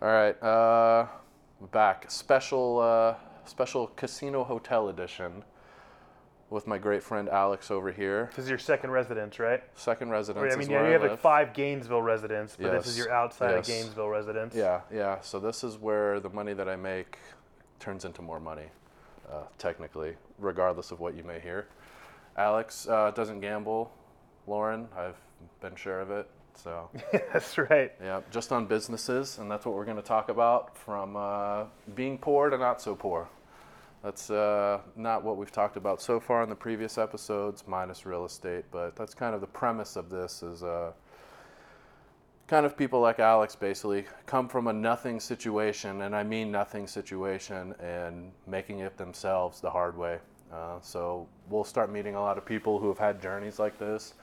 All right, uh, back special uh, special casino hotel edition with my great friend Alex over here. This is your second residence, right? Second residence. Wait, I mean, you I have like five Gainesville residents, but this is your outside yes. of Gainesville residence. Yeah, yeah. So this is where the money that I make turns into more money, uh, technically, regardless of what you may hear. Alex uh, doesn't gamble. Lauren, I've been sure of it. So That's right. yeah, just on businesses, and that's what we're going to talk about from uh, being poor to not so poor. That's uh, not what we've talked about so far in the previous episodes, minus real estate. But that's kind of the premise of this is uh, kind of people like Alex basically come from a nothing situation, and I mean nothing situation, and making it themselves the hard way. Uh, so we'll start meeting a lot of people who have had journeys like this,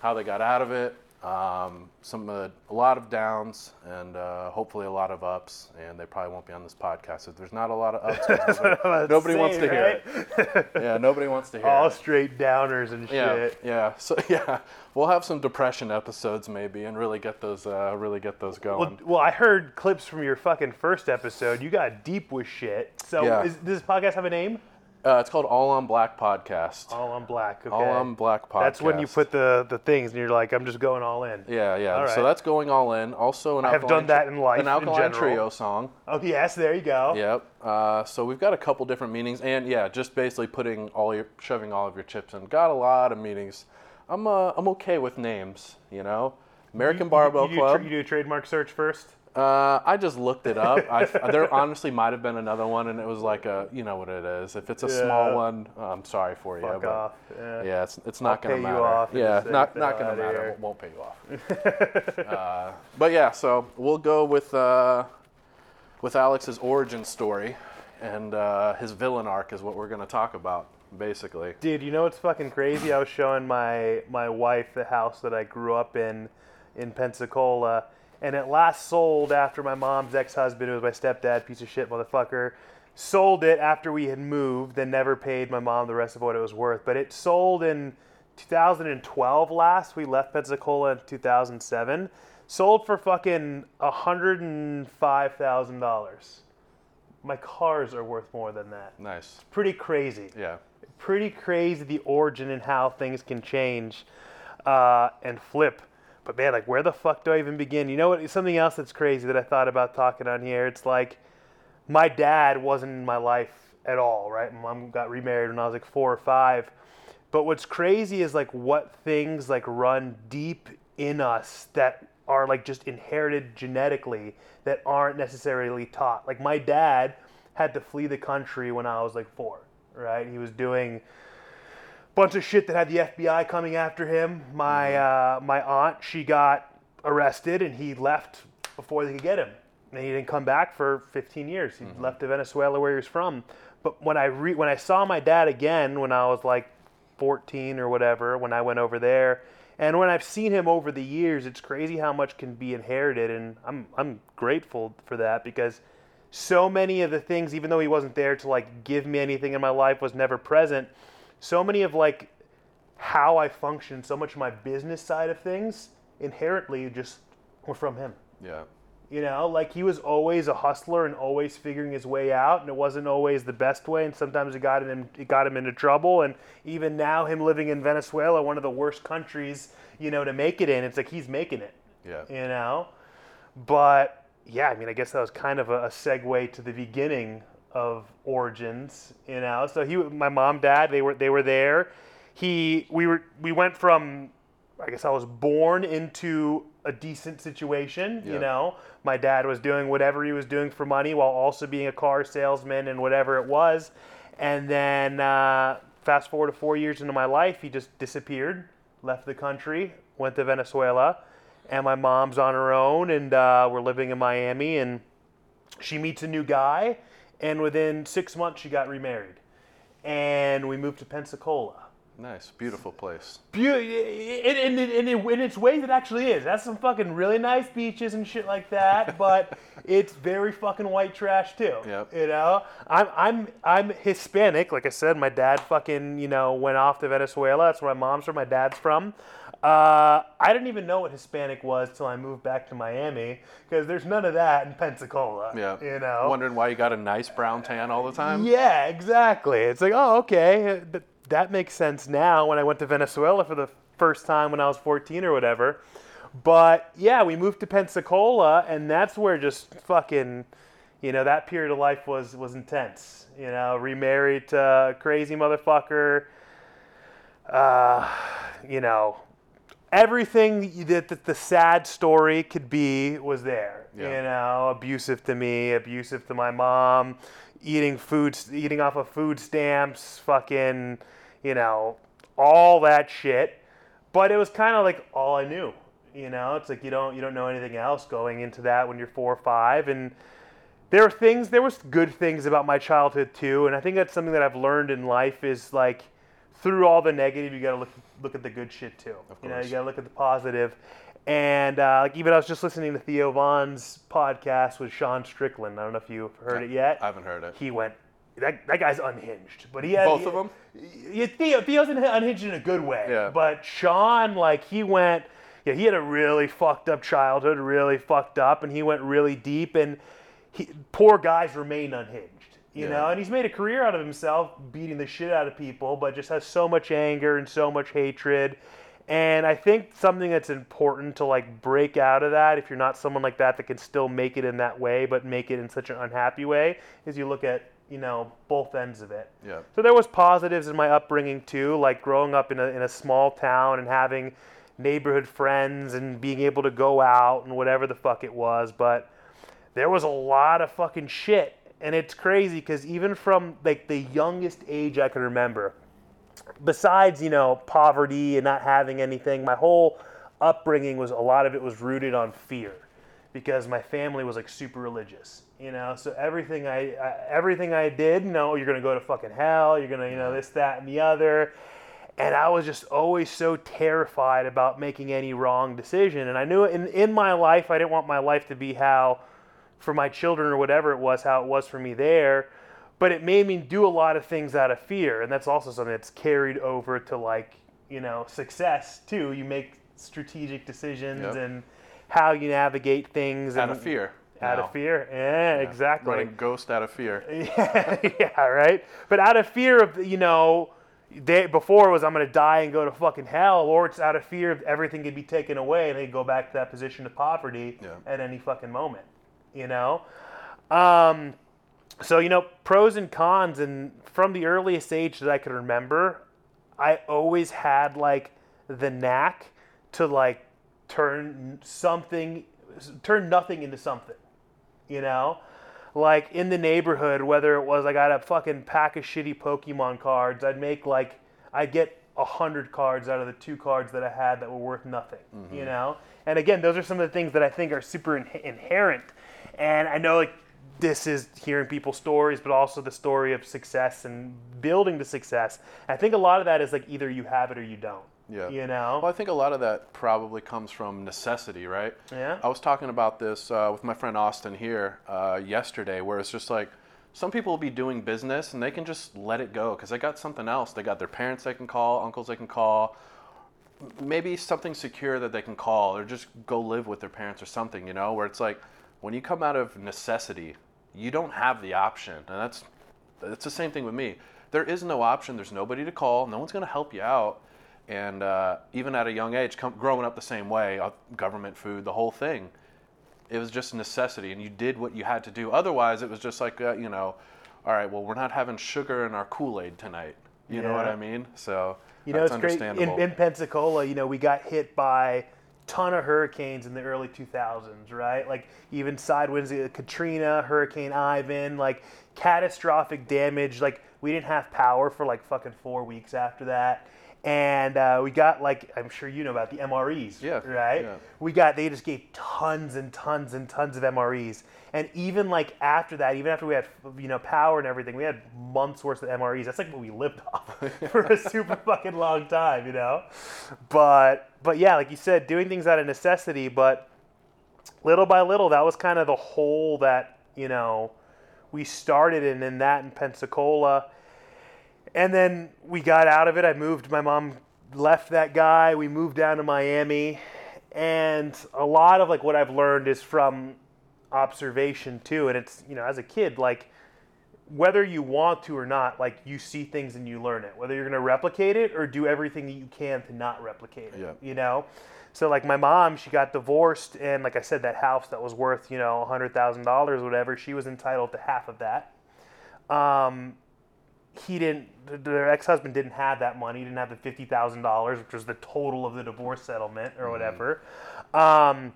how they got out of it, um, some uh, a lot of downs, and uh, hopefully a lot of ups. And they probably won't be on this podcast if there's not a lot of ups. nobody, Let's wants to hear it. Yeah, nobody wants to hear All it. straight downers and Yeah, shit. yeah. So yeah, we'll have some depression episodes maybe, and really get those, uh, really get those going. Well, well, I heard clips from your fucking first episode. You got deep with shit. So, Yeah. is, does this podcast have a name? Uh, it's called All on Black Podcast. All on Black. Okay. All on Black Podcast. That's when you put the the things, and you're like, I'm just going all in. Yeah, yeah. All So that's going all in. Also, an I have done that in life An in Alkaline general. Trio song. Oh yes, there you go. Yep. Uh, so we've got a couple different meanings, and yeah, just basically putting all your, shoving all of your chips in. Got a lot of meanings. I'm, uh, I'm okay with names, you know. American Barbell you, Club. you do a trademark search first. Uh, I just looked it up. I, there honestly might have been another one, and it was like a, you know what it is. If it's a Yeah. small one, uh, I'm sorry for you, Fuck but off. Yeah. yeah, it's it's not I'll gonna pay you matter. off yeah, not not gonna matter. here." Won't pay you off. uh, but yeah, so we'll go with uh, with Alex's origin story, and uh, his villain arc is what we're gonna talk about, basically. Dude, you know what's fucking crazy? I was showing my my wife the house that I grew up in in Pensacola, and it last sold after my mom's ex-husband, who was my stepdad, piece of shit motherfucker, sold it after we had moved, then never paid my mom the rest of what it was worth. But it sold in 2012 last. We left Pensacola in 2007. Sold for fucking $105,000. My cars are worth more than that. Nice. Pretty crazy Yeah. pretty crazy the origin and how things can change uh, and flip. But man, like where the fuck do I even begin? You know what? Something else that's crazy that I thought about talking on here. It's like my dad wasn't in my life at all, right? My mom got remarried when I was like four or five. But what's crazy is like what things like run deep in us that are like just inherited genetically that aren't necessarily taught. Like my dad had to flee the country when I was like four, right? He was doing bunch of shit that had the FBI coming after him. My uh, my aunt, she got arrested and he left before they could get him. And he didn't come back for 15 years. He left to Venezuela where he was from. But when I re- when I saw my dad again when I was like 14 or whatever, when I went over there, and when I've seen him over the years, it's crazy how much can be inherited, and I'm I'm grateful for that because so many of the things, even though he wasn't there to like give me anything in my life, was never present. So many of like how I function, so much of my business side of things, inherently just were from him. Yeah. You know, like he was always a hustler and always figuring his way out, and it wasn't always the best way, and sometimes it got him it got him into trouble. And even now, him living in Venezuela, one of the worst countries, you know, to make it in, it's like he's making it. Yeah. You know, but yeah, I mean, I guess that was kind of a, a segue to the beginning of origins. You know, so he, my mom, dad, they were they were there. He, we were, we went from, I guess I was born into a decent situation. Yeah. You know, my dad was doing whatever he was doing for money while also being a car salesman and whatever it was. And then uh, fast forward to four years into my life, he just disappeared, left the country, went to Venezuela, and my mom's on her own, and uh, we're living in Miami, and she meets a new guy, and within six months she got remarried, and we moved to Pensacola. Nice. Beautiful place. Beau- in, in, in, in, in its ways, it actually is. That's some fucking really nice beaches and shit like that, but it's very fucking white trash too. Yep. You know, I'm I'm I'm Hispanic. Like I said, my dad fucking you know went off to Venezuela. That's where my mom's from. My dad's from. Uh, I didn't even know what Hispanic was till I moved back to Miami because there's none of that in Pensacola. Yeah. You know. Wondering why you got a nice brown tan all the time? Yeah, exactly. It's like, oh, okay, but that makes sense now when I went to Venezuela for the first time when I was 14 or whatever. But yeah, we moved to Pensacola, and that's where just fucking, you know, that period of life was was intense. You know, remarried to a crazy motherfucker. Uh, you know, everything that, the sad story could be was there. Yeah. You know, abusive to me, abusive to my mom, eating food, eating off of food stamps, fucking, you know, all that shit. But it was kind of like all I knew. You know, it's like you don't you don't know anything else going into that when you're four or five, and there are things there was good things about my childhood too, and I think that's something that I've learned in life is like through all the negative, you got to look look at the good shit too. Of You know, you got to look at the positive. And uh, like even I was just listening to Theo Von's podcast with Sean Strickland. I don't know if you've heard it yet. I haven't heard it. he went. That, that guy's unhinged, but he had Both he- of them? Yeah, Theo, Theo's unhinged in a good way. Yeah. But Sean, like he went. Yeah, he had a really fucked up childhood, really fucked up, and he went really deep. And he, poor guys remain unhinged, you Yeah. know. And he's made a career out of himself beating the shit out of people, but just has so much anger and so much hatred. And I think something that's important to like break out of that, if you're not someone like that that can still make it in that way, but make it in such an unhappy way, is you look at you know both ends of it. Yeah. So there was positives in my upbringing too, like growing up in a, in a small town and having neighborhood friends and being able to go out and whatever the fuck it was. But there was a lot of fucking shit. And it's crazy because even from like the youngest age I can remember, besides, you know, poverty and not having anything, my whole upbringing was a lot of it was rooted on fear because my family was like super religious, you know. So everything I, I everything I did, you know, you're gonna go to fucking hell. You're gonna, you know, this, that, and the other. And I was just always so terrified about making any wrong decision. And I knew in in my life, I didn't want my life to be how, for my children or whatever it was, how it was for me there. But it made me do a lot of things out of fear, and that's also something that's carried over to like you know success too. You make strategic decisions Yep. and how you navigate things Out and of fear. out now. of fear. Yeah, Yeah. exactly. Running ghost out of fear. Yeah, yeah, right. But out of fear of you know, they before it was I'm gonna die and go to fucking hell, or it's out of fear of everything could be taken away and they go back to that position of poverty Yeah. at any fucking moment. You know. Um, so you know pros and cons, and from the earliest age that I could remember, I always had like the knack to like turn something, turn nothing into something you know? Like in the neighborhood whether it was i got a fucking pack of shitty pokemon cards i'd make like i'd get a hundred cards out of the two cards that i had that were worth nothing you know? And again those are some of the things that i think are super in- inherent and i know like this is hearing people's stories but also the story of success and building to success i think a lot of that is like either you have it or you don't Yeah. you know Well, I think a lot of that probably comes from necessity, right? Yeah. I was talking about this uh, with my friend Austin here uh, yesterday, where it's just like some people will be doing business and they can just let it go because they got something else. They got their parents they can call, uncles they can call, maybe something secure that they can call, or just go live with their parents or something, you know, where it's like when you come out of necessity, you don't have the option. And that's it's the same thing with me. There is no option. There's nobody to call. No one's going to help you out. And uh, even at a young age, come, growing up the same way, uh, government food, the whole thing, it was just a necessity, and you did what you had to do. Otherwise, it was just like uh, you know, all right, well, we're not having sugar in our Kool Aid tonight. You know what I mean? So You know, that's it's great. In, understandable. in Pensacola, you know, we got hit by ton of hurricanes in the early 2000s, right? Like even sidewinds, uh, Katrina, Hurricane Ivan, like catastrophic damage. Like we didn't have power for like fucking four weeks after that. And uh, we got like I'm sure you know about the MREs, Yeah, right? yeah. We got they just gave tons and tons and tons of MREs, and even like after that, even after we had you know power and everything, we had months worth of MREs. That's like what we lived off for a super fucking long time, you know. But but yeah, like you said, doing things out of necessity, but little by little, that was kind of the hole that you know we started in, in that in Pensacola, and then we got out of it. I moved. My mom left that guy. We moved down to Miami, and a lot of like what I've learned is from observation too. And it's you know as a kid like whether you want to or not, like you see things and you learn it. Whether you're gonna replicate it or do everything that you can to not replicate it. Yeah. You know. So like my mom, she got divorced, and like I said, that house that was worth you know a hundred thousand dollars, whatever, she was entitled to half of that. Um, he didn't. Their ex-husband didn't have that money. He didn't have the fifty thousand dollars, which was the total of the divorce settlement or whatever. Um,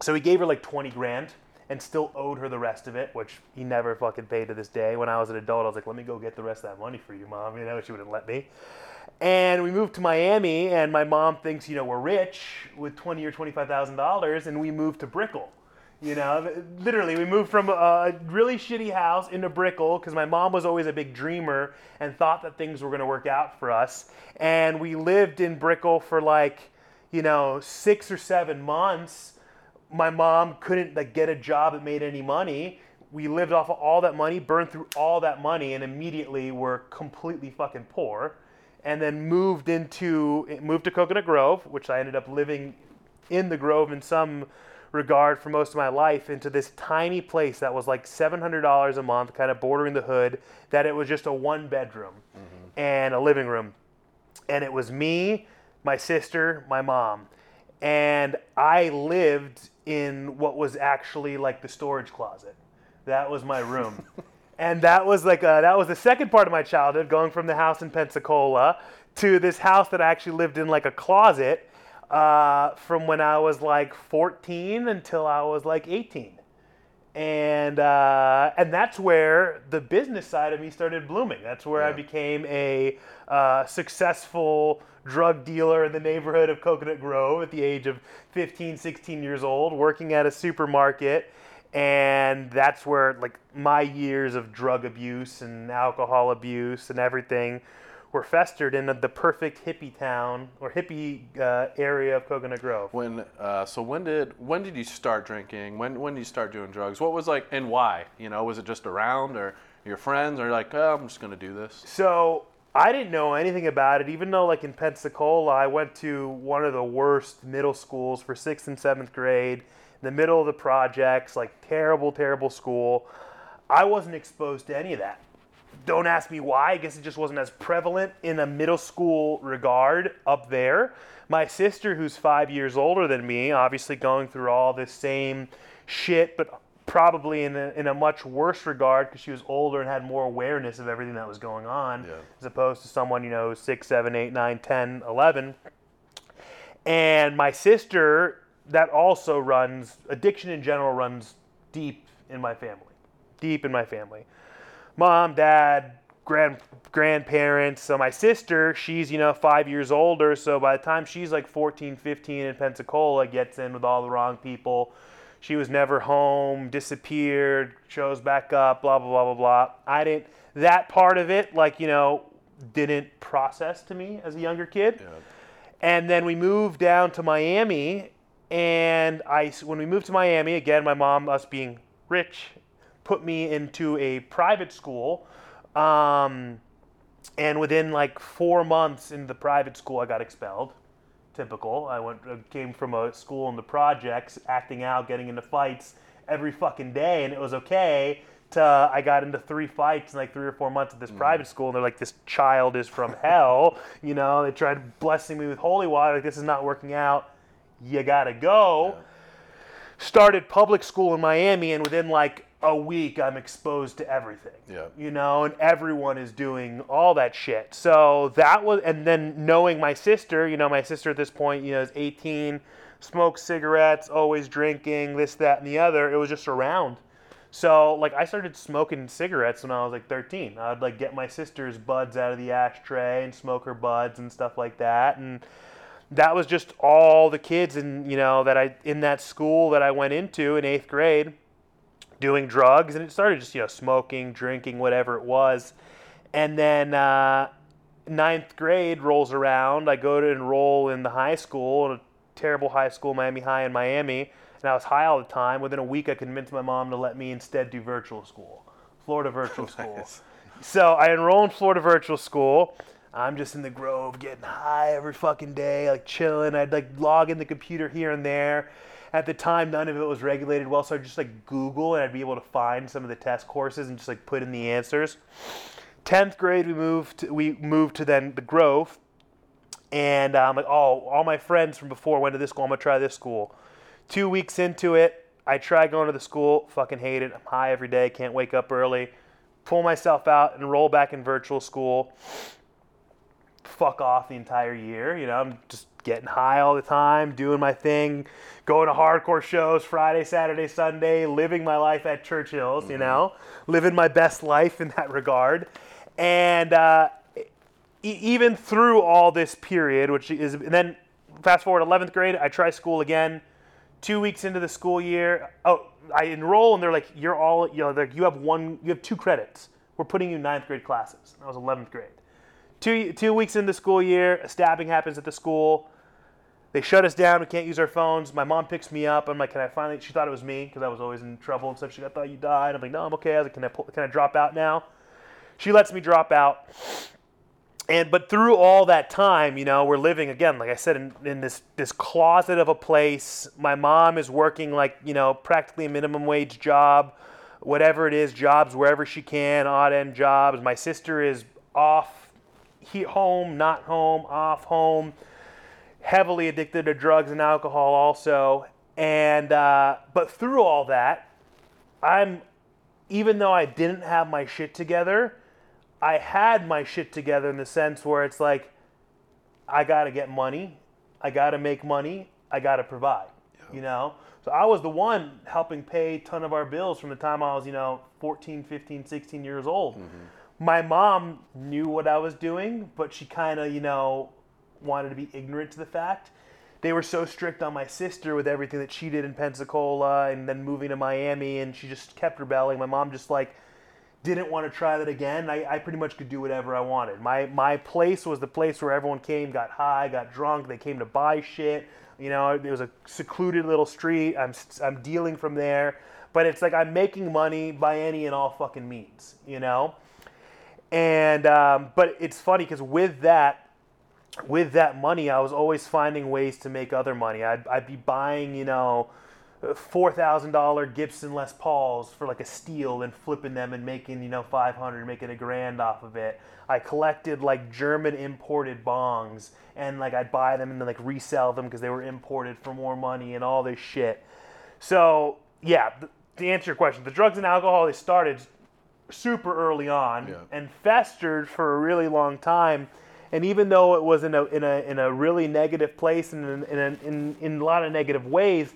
so he gave her like twenty grand and still owed her the rest of it, which he never fucking paid to this day. When I was an adult, I was like, "Let me go get the rest of that money for you, mom." You know, she wouldn't let me. And we moved to Miami, and my mom thinks you know we're rich with twenty or twenty-five thousand dollars, and we moved to Brickell. You know, literally, we moved from a really shitty house into Brickell because my mom was always a big dreamer and thought that things were going to work out for us. And we lived in Brickell for like, you know, six or seven months. My mom couldn't like get a job that made any money. We lived off of all that money, burned through all that money, and immediately were completely fucking poor. And then moved into eh, moved to Coconut Grove, which I ended up living in the Grove in some regard for most of my life into this tiny place that was like $700 a month, kind of bordering the hood, that it was just a one bedroom mm-hmm. and a living room. And it was me, my sister, my mom. And I lived in what was actually like the storage closet. That was my room. and that was like a, that was the second part of my childhood, going from the house in Pensacola to this house that I actually lived in like a closet uh, from when I was like 14 until I was like 18. And, uh, and that's where the business side of me started blooming. That's where I became a uh, successful drug dealer in the neighborhood of Coconut Grove at the age of 15, 16 years old, working at a supermarket. And that's where like my years of drug abuse and alcohol abuse and everything were festered in the perfect hippie town or hippie uh, area of Coconut Grove. When uh, so when did when did you start drinking? When when did you start doing drugs? What was like and why? You know, was it just around or your friends or like, oh, I'm just gonna do this? So I didn't know anything about it, even though like in Pensacola, I went to one of the worst middle schools for sixth and seventh grade, in the middle of the projects, like terrible, terrible school. I wasn't exposed to any of that. Don't ask me why. I guess it just wasn't as prevalent in a middle school regard up there. My sister, who's five years older than me, obviously going through all this same shit, but probably in a, in a much worse regard because she was older and had more awareness of everything that was going on Yeah. as opposed to someone, you know, 6, 7, 8, 9, 10, 11. And my sister, that also runs, addiction in general runs deep in my family. Deep in my family. Mom, dad, grand grandparents. So my sister, she's, you know, five years older. So by the time she's like 14, 15 in Pensacola, gets in with all the wrong people. She was never home, disappeared, shows back up, blah, blah, blah, blah, blah. I didn't, that part of it, like, you know, didn't process to me as a younger kid. Yeah. And then we moved down to Miami. And I, when we moved to Miami, again, my mom, us being rich, put me into a private school. Um, and within like four months in the private school, I got expelled. Typical. I went, uh, came from a school in the projects, acting out, getting into fights every fucking day, and it was okay. To I got into three fights in like three or four months at this private school, and they're like, "This child is from hell." You know, they tried blessing me with holy water. Like this is not working out. You gotta go started public school in Miami, and within like a week, I'm exposed to everything. Yeah. You know, and everyone is doing all that shit. So that was, and then knowing my sister, you know, my sister at this point, you know, is 18, smokes cigarettes, always drinking, this, that, and the other. It was just around. So like I started smoking cigarettes when I was like 13. I'd like get my sister's buds out of the ashtray and smoke her buds and stuff like that, and that was just all the kids in you know that I in that school that I went into in eighth grade doing drugs and it started just you know smoking drinking whatever it was and then uh, ninth grade rolls around I go to enroll in the high school in a terrible high school Miami High in Miami and I was high all the time within a week I convinced my mom to let me instead do virtual school Florida virtual school Nice. so I enroll in Florida Virtual School. I'm just in the Grove getting high every fucking day, like chilling. I'd like log in the computer here and there. At the time, none of it was regulated well, so I'd just like Google and I'd be able to find some of the test courses and just like put in the answers. Tenth grade, we moved. To, we moved to then the Grove, and uh, I'm like, oh, all my friends from before went to this school. I'm gonna try this school. Two weeks into it, I try going to the school. Fucking hate it. I'm high every day. Can't wake up early. Pull myself out and roll back in virtual school fuck off the entire year. You know, I'm just getting high all the time, doing my thing, going to hardcore shows Friday, Saturday, Sunday, living my life at Churchill's, you know, living my best life in that regard. And uh, e- even through all this period, which is, and then fast forward 11th grade, I try school again. Two weeks into the school year, oh, I enroll, and they're like, "You're all, you know, like, you have one, you have two credits. We're putting you in ninth grade classes." I was 11th grade. Two, two weeks into the school year, a stabbing happens at the school. They shut us down. We can't use our phones. My mom picks me up. I'm like, can I finally? She thought it was me because I was always in trouble and stuff. Like, I thought you died. I'm like, no, I'm okay. I was like, can I pull, can I drop out now? She lets me drop out. And but through all that time, you know, we're living again, like I said, in, in this this closet of a place. My mom is working like you know practically a minimum wage job, whatever it is, jobs wherever she can, odd end jobs. My sister is off he, home, not home, off home, heavily addicted to drugs and alcohol also. And uh, but through all that, I'm even though I didn't have my shit together, I had my shit together in the sense where it's like I got to get money, I got to make money, I got to provide. You know? So I was the one helping pay a ton of our bills from the time I was, you know, 14, 15, 16 years old my mom knew what I was doing, but she kind of, you know, wanted to be ignorant to the fact. They were so strict on my sister with everything that she did in Pensacola and then moving to Miami, and she just kept rebelling. My mom just like didn't want to try that again. I, I pretty much could do whatever I wanted. My my place was the place where everyone came, got high, got drunk. They came to buy shit. You know, it was a secluded little street. I'm I'm dealing from there, but it's like I'm making money by any and all fucking means. You know and um, but it's funny because with that with that money i was always finding ways to make other money i'd, I'd be buying you know $4000 gibson les pauls for like a steal and flipping them and making you know 500 making a grand off of it i collected like german imported bongs and like i'd buy them and then like resell them because they were imported for more money and all this shit so yeah to answer your question the drugs and alcohol they started super early on Yeah. and festered for a really long time. And even though it was in a in a in a really negative place and in in a, in, in a lot of negative ways,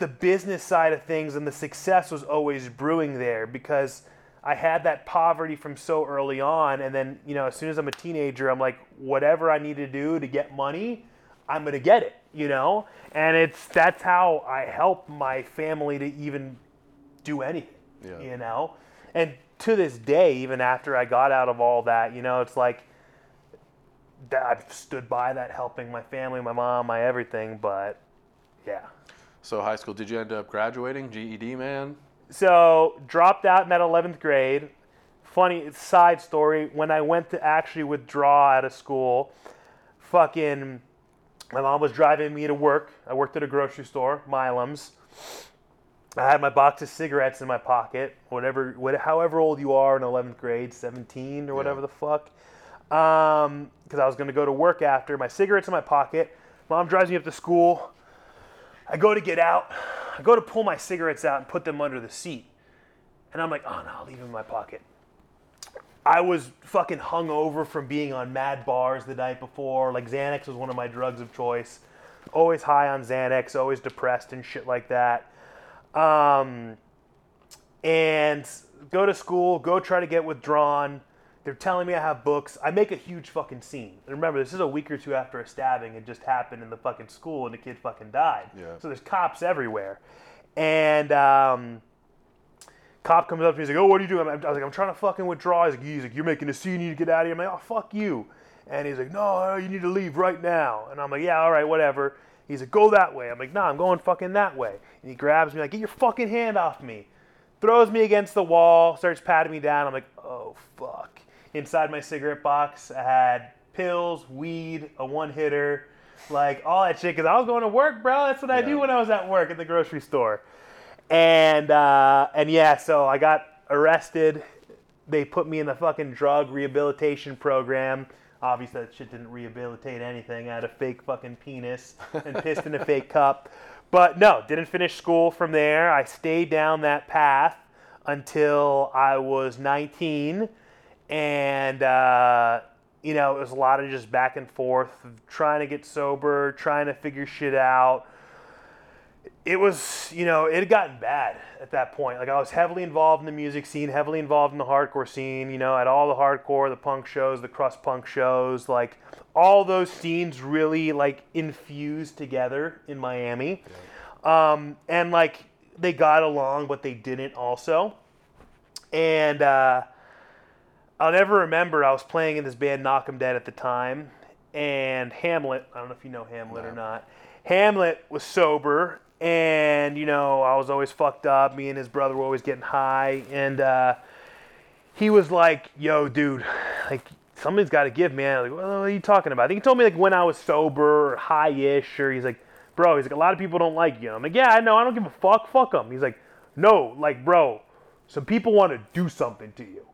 the business side of things and the success was always brewing there because I had that poverty from so early on. And then you know, as soon as I'm a teenager, I'm like, whatever I need to do to get money, I'm gonna get it. You know, and it's that's how I help my family to even do anything Yeah. you know and to this day even after i got out of all that you know it's like i've stood by that helping my family my mom my everything but yeah. So high school, did you end up graduating? GED, man? so dropped out in that 11th grade. Funny side story when i went to actually withdraw out of school fucking my mom was driving me to work. I worked at a grocery store milam's I had my box of cigarettes in my pocket, whatever, what, however old you are in 11th grade, 17 or whatever Yeah. the fuck. Um, because I was going to go to work after. My cigarettes in my pocket. Mom drives me up to school. I go to get out. I go to pull my cigarettes out and put them under the seat. And I'm like, oh no, I'll leave them in my pocket. I was fucking hungover from being on mad bars the night before. Like Xanax was one of my drugs of choice. Always high on Xanax, always depressed and shit like that. Um, and go to school, go try to get withdrawn. They're telling me I have books. I make a huge fucking scene. And remember, this is a week or two after a stabbing had just happened in the fucking school and the kid fucking died. Yeah. So there's cops everywhere. And um, cop comes up to me. He's like, "Oh, what are you doing?" I was like, "I'm trying to fucking withdraw." He's like, he's like, "You're making a scene. You need to get out of here." I'm like, "Oh, fuck you." And he's like, "No, you need to leave right now." And I'm like, "Yeah, all right, whatever." He's like, "Go that way." I'm like, "Nah, I'm going fucking that way." And he grabs me like, "Get your fucking hand off me!" Throws me against the wall, starts patting me down. I'm like, "Oh fuck." inside my cigarette box. I had pills, weed, a one hitter, like all that shit. Cause I was going to work, bro. That's what I do when I was at work at the grocery store. And uh, and yeah, so I got arrested. They put me in the fucking drug rehabilitation program. Obviously, that shit didn't rehabilitate anything. I had a fake fucking penis and pissed in a fake cup. But no, didn't finish school from there. I stayed down that path until I was 19. And, uh, you know, it was a lot of just back and forth, trying to get sober, trying to figure shit out it was, you know, it had gotten bad at that point. Like I was heavily involved in the music scene, heavily involved in the hardcore scene, you know, at all the hardcore, the punk shows, the crust punk shows, like all those scenes really like infused together in Miami. Um, and like they got along, but they didn't also. And uh, I'll never remember I was playing in this band Knock 'em Dead at the time, and Hamlet, I don't know if you know Hamlet or not. Hamlet was sober, and you know I was always fucked up. Me and his brother were always getting high, and uh, he was like, "Yo, dude, like something's got to give, man." Like, what are you talking about? I think he told me like when I was sober or high-ish, or he's like, "Bro, he's like a lot of people don't like you." I'm like, "Yeah, I know. I don't give a fuck. Fuck them." He's like, "No, like, bro, some people want to do something to you,"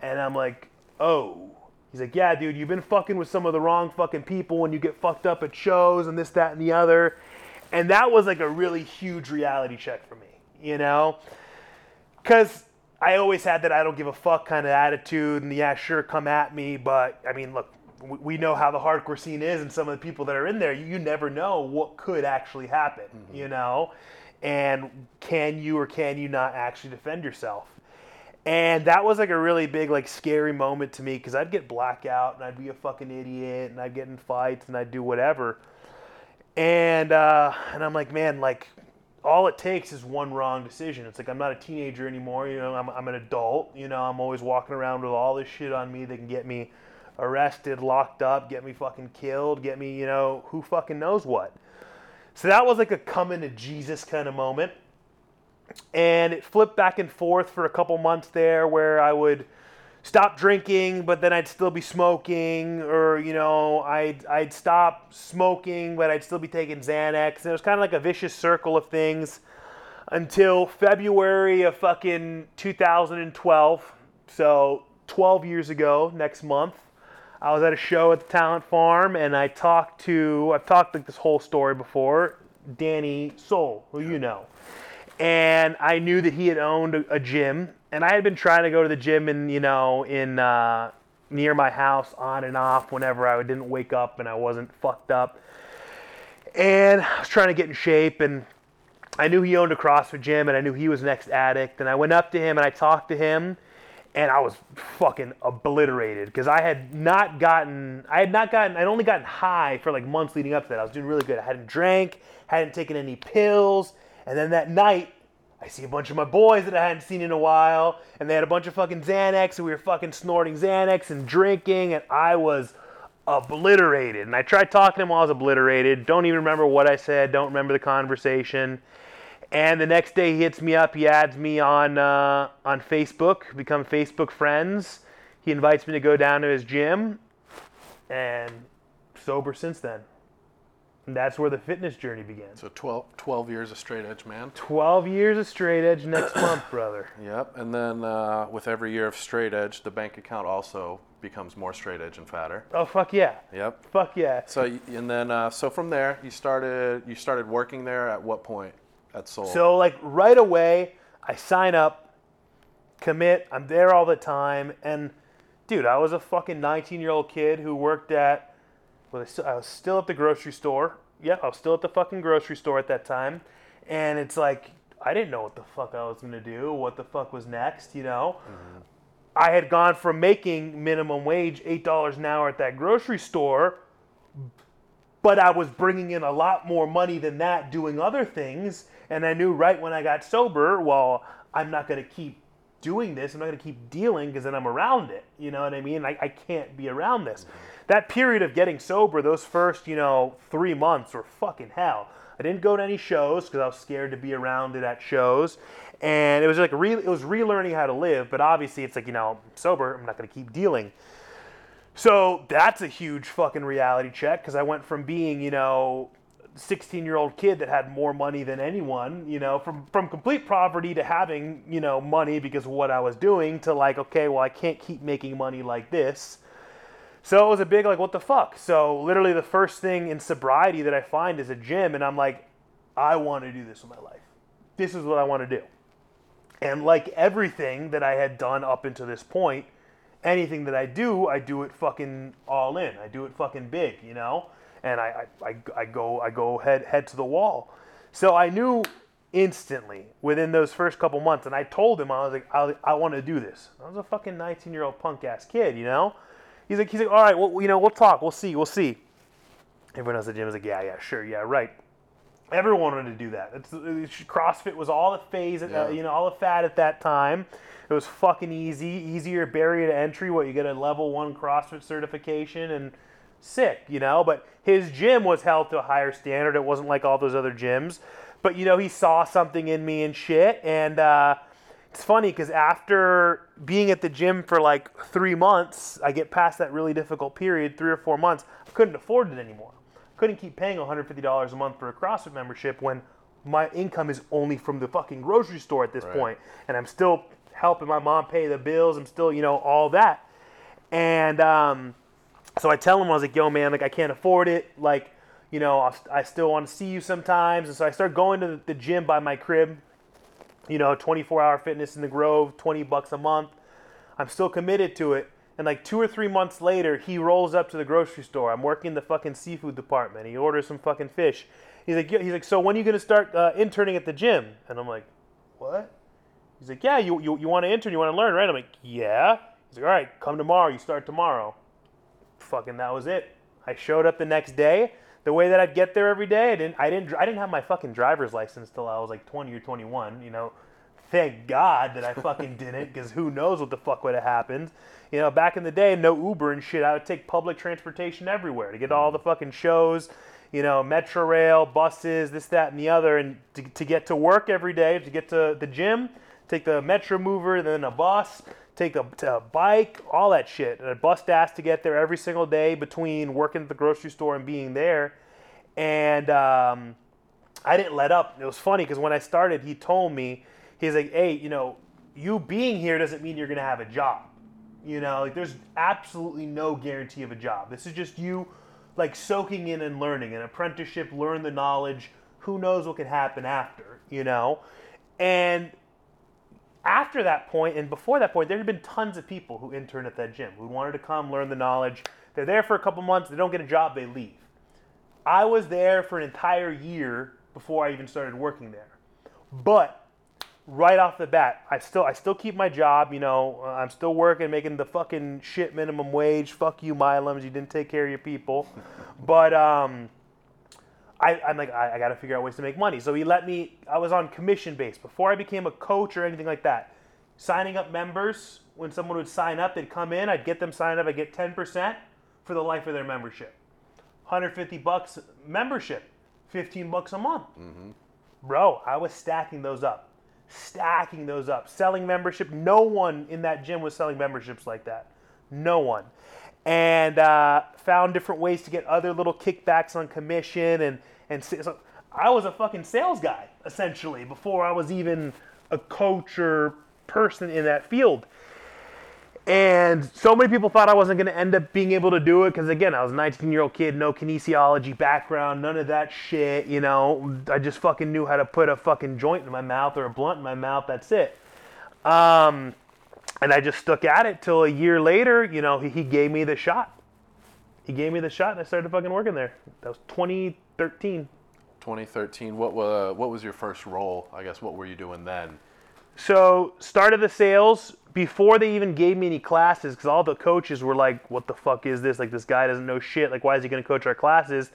and I'm like, "Oh." He's like, yeah, dude, you've been fucking with some of the wrong fucking people when you get fucked up at shows and this, that, and the other. And that was like a really huge reality check for me, you know? Because I always had that I don't give a fuck kind of attitude, and yeah, sure, come at me. But I mean, look, we- know how the hardcore scene is, and some of the people that are in there, you, you never know what could actually happen, mm-hmm. you know? And can you or can you not actually defend yourself? And that was like a really big, like, scary moment to me because I'd get blackout and I'd be a fucking idiot and I'd get in fights and I'd do whatever. And uh, and I'm like, man, like, all it takes is one wrong decision. It's like I'm not a teenager anymore. You know, I'm, I'm an adult. You know, I'm always walking around with all this shit on me that can get me arrested, locked up, get me fucking killed, get me, you know, who fucking knows what. So that was like a coming to Jesus kind of moment and it flipped back and forth for a couple months there where I would stop drinking but then I'd still be smoking or you know I'd I'd stop smoking but I'd still be taking Xanax. And it was kind of like a vicious circle of things until February of fucking 2012 so 12 years ago next month I was at a show at the Talent Farm and I talked to I've talked like this whole story before. Danny Soul who you know. And I knew that he had owned a, a gym, and I had been trying to go to the gym in you know in uh, near my house on and off whenever I didn't wake up and I wasn't fucked up, and I was trying to get in shape, and I knew he owned a CrossFit gym, and I knew he was an ex-addict, and I went up to him and I talked to him, and I was fucking obliterated because I had not gotten, I had not gotten, I'd only gotten high for like months leading up to that. I was doing really good. I hadn't drank, hadn't taken any pills, and then that night, I see a bunch of my boys that I hadn't seen in a while, and they had a bunch of fucking Xanax, and we were fucking snorting Xanax and drinking, and I was obliterated. And I tried talking to him while I was obliterated. Don't even remember what I said. Don't remember the conversation. And the next day he hits me up. He adds me on uh, on Facebook. Become Facebook friends. He invites me to go down to his gym, and sober since then. And that's where the fitness journey began. So 12, 12 years of straight edge, man. 12 years of straight edge next month, brother. Yep. And then uh, with every year of straight edge, the bank account also becomes more straight edge and fatter. Oh fuck yeah. Yep. Fuck yeah. So and then uh, so from there you started you started working there at what point at Soul? So like right away, I sign up, commit. I'm there all the time, and dude, I was a fucking 19 year old kid who worked at. Well, I st- I was still at the grocery store. Yeah, I was still at the fucking grocery store at that time, and it's like I didn't know what the fuck I was gonna do, what the fuck was next, you know. Mm-hmm. I had gone from making minimum wage eight dollars an hour at that grocery store but I was bringing in a lot more money than that doing other things. And I knew right when I got sober, well, I'm not going to keep doing this. I'm not going to keep dealing because then I'm around it. You know what I mean? I, I can't be around this. Mm-hmm. That period of getting sober, those first, you know, three months were fucking hell. I didn't go to any shows because I was scared to be around it at shows, and it was like re- it was relearning how to live. But obviously, it's like you know, I'm sober. I'm not going to keep dealing. So that's a huge fucking reality check because I went from being you know 16 year old kid that had more money than anyone, you know, from, from complete poverty to having, you know, money because of what I was doing to like, okay, well, I can't keep making money like this. So it was a big, like, what the fuck? So literally the first thing in sobriety that I find is a gym, and I'm like, I want to do this with my life. This is what I want to do. And like everything that I had done up until this point, anything that I do, I do it fucking all in. I do it fucking big, you know? And I, I, I, go I go head head to the wall. So I knew instantly within those first couple months, and I told him I was like I, I want to do this. I was a fucking 19 year old punk ass kid, you know. He's like he's like all right, well you know we'll talk, we'll see, we'll see. Everyone else at the gym was like yeah yeah sure yeah right. Everyone wanted to do that. It's, CrossFit was all the phase, uh, yeah. you know, all the fad at that time. It was fucking easy, easier barrier to entry. What you get a level one CrossFit certification and sick, you know. But his gym was held to a higher standard. It wasn't like all those other gyms. But you know, he saw something in me and shit. And uh, it's funny because after being at the gym for like three months, I get past that really difficult period, three or four months. I couldn't afford it anymore. Couldn't keep paying $150 a month for a CrossFit membership when my income is only from the fucking grocery store at this right. point, and I'm still helping my mom pay the bills. I'm still, you know, all that. And um, so I tell him, I was like, yo, man, like, I can't afford it. Like, you know, I, I still want to see you sometimes. And so I start going to the gym by my crib, you know, 24 hour fitness in the Grove, 20 bucks a month. I'm still committed to it. And like two or three months later, he rolls up to the grocery store. I'm working the fucking seafood department. He orders some fucking fish. He's like, he's like, so when are you gonna start uh, interning at the gym? And I'm like, what? He's like, yeah, you, you, you want to intern, you want to learn, right? I'm like, yeah. He's like, all right, come tomorrow. You start tomorrow fucking that was it. I showed up the next day. The way that I'd get there every day, I didn't, I didn't, I didn't have my fucking driver's license till I was like 20 or 21. You know, thank God that I fucking didn't, because who knows what the fuck would have happened. You know, back in the day, no Uber and shit. I would take public transportation everywhere to get all the fucking shows. You know, metro rail, buses, this, that, and the other, and to, to get to work every day, to get to the gym, take the metro mover, then a bus take a, a, bike, all that shit, and a bust ass to get there every single day between working at the grocery store and being there. And um, I didn't let up. It was funny because when I started, he told me, he's like, hey, you know, you being here doesn't mean you're going to have a job. You know, like there's absolutely no guarantee of a job. This is just you like soaking in and learning an apprenticeship, learn the knowledge. Who knows what could happen after, you know? And after that point and before that point, there had been tons of people who interned at that gym who wanted to come learn the knowledge. They're there for a couple months, they don't get a job, they leave. I was there for an entire year before I even started working there. But right off the bat, I still I still keep my job. You know, I'm still working, making the fucking shit minimum wage. Fuck you, Milam's. You didn't take care of your people. But um, I, am like, I, I got to figure out ways to make money. So he let me, I was on commission base before I became a coach or anything like that. Signing up members, when someone would sign up, they'd come in, I'd get them signed up, I'd get 10% for the life of their membership. 150 bucks membership, 15 bucks a month. Mm-hmm. Bro, I was stacking those up, stacking those up, selling membership. No one in that gym was selling memberships like that. No one and uh, found different ways to get other little kickbacks on commission and and so I was a fucking sales guy essentially before I was even a coach or person in that field. And so many people thought I wasn't going to end up being able to do it because, again, I was a 19 year old kid, no kinesiology background, none of that shit, you know. I just fucking knew how to put a fucking joint in my mouth or a blunt in my mouth, that's it. Um, and I just stuck at it till a year later, you know, he, he gave me the shot. He gave me the shot and I started fucking working there. That was 2013. 2013. What was what was your first role? I guess what were you doing then? So started the sales before they even gave me any classes because all the coaches were like, "What the fuck is this? Like this guy doesn't know shit. Like why is he going to coach our classes?"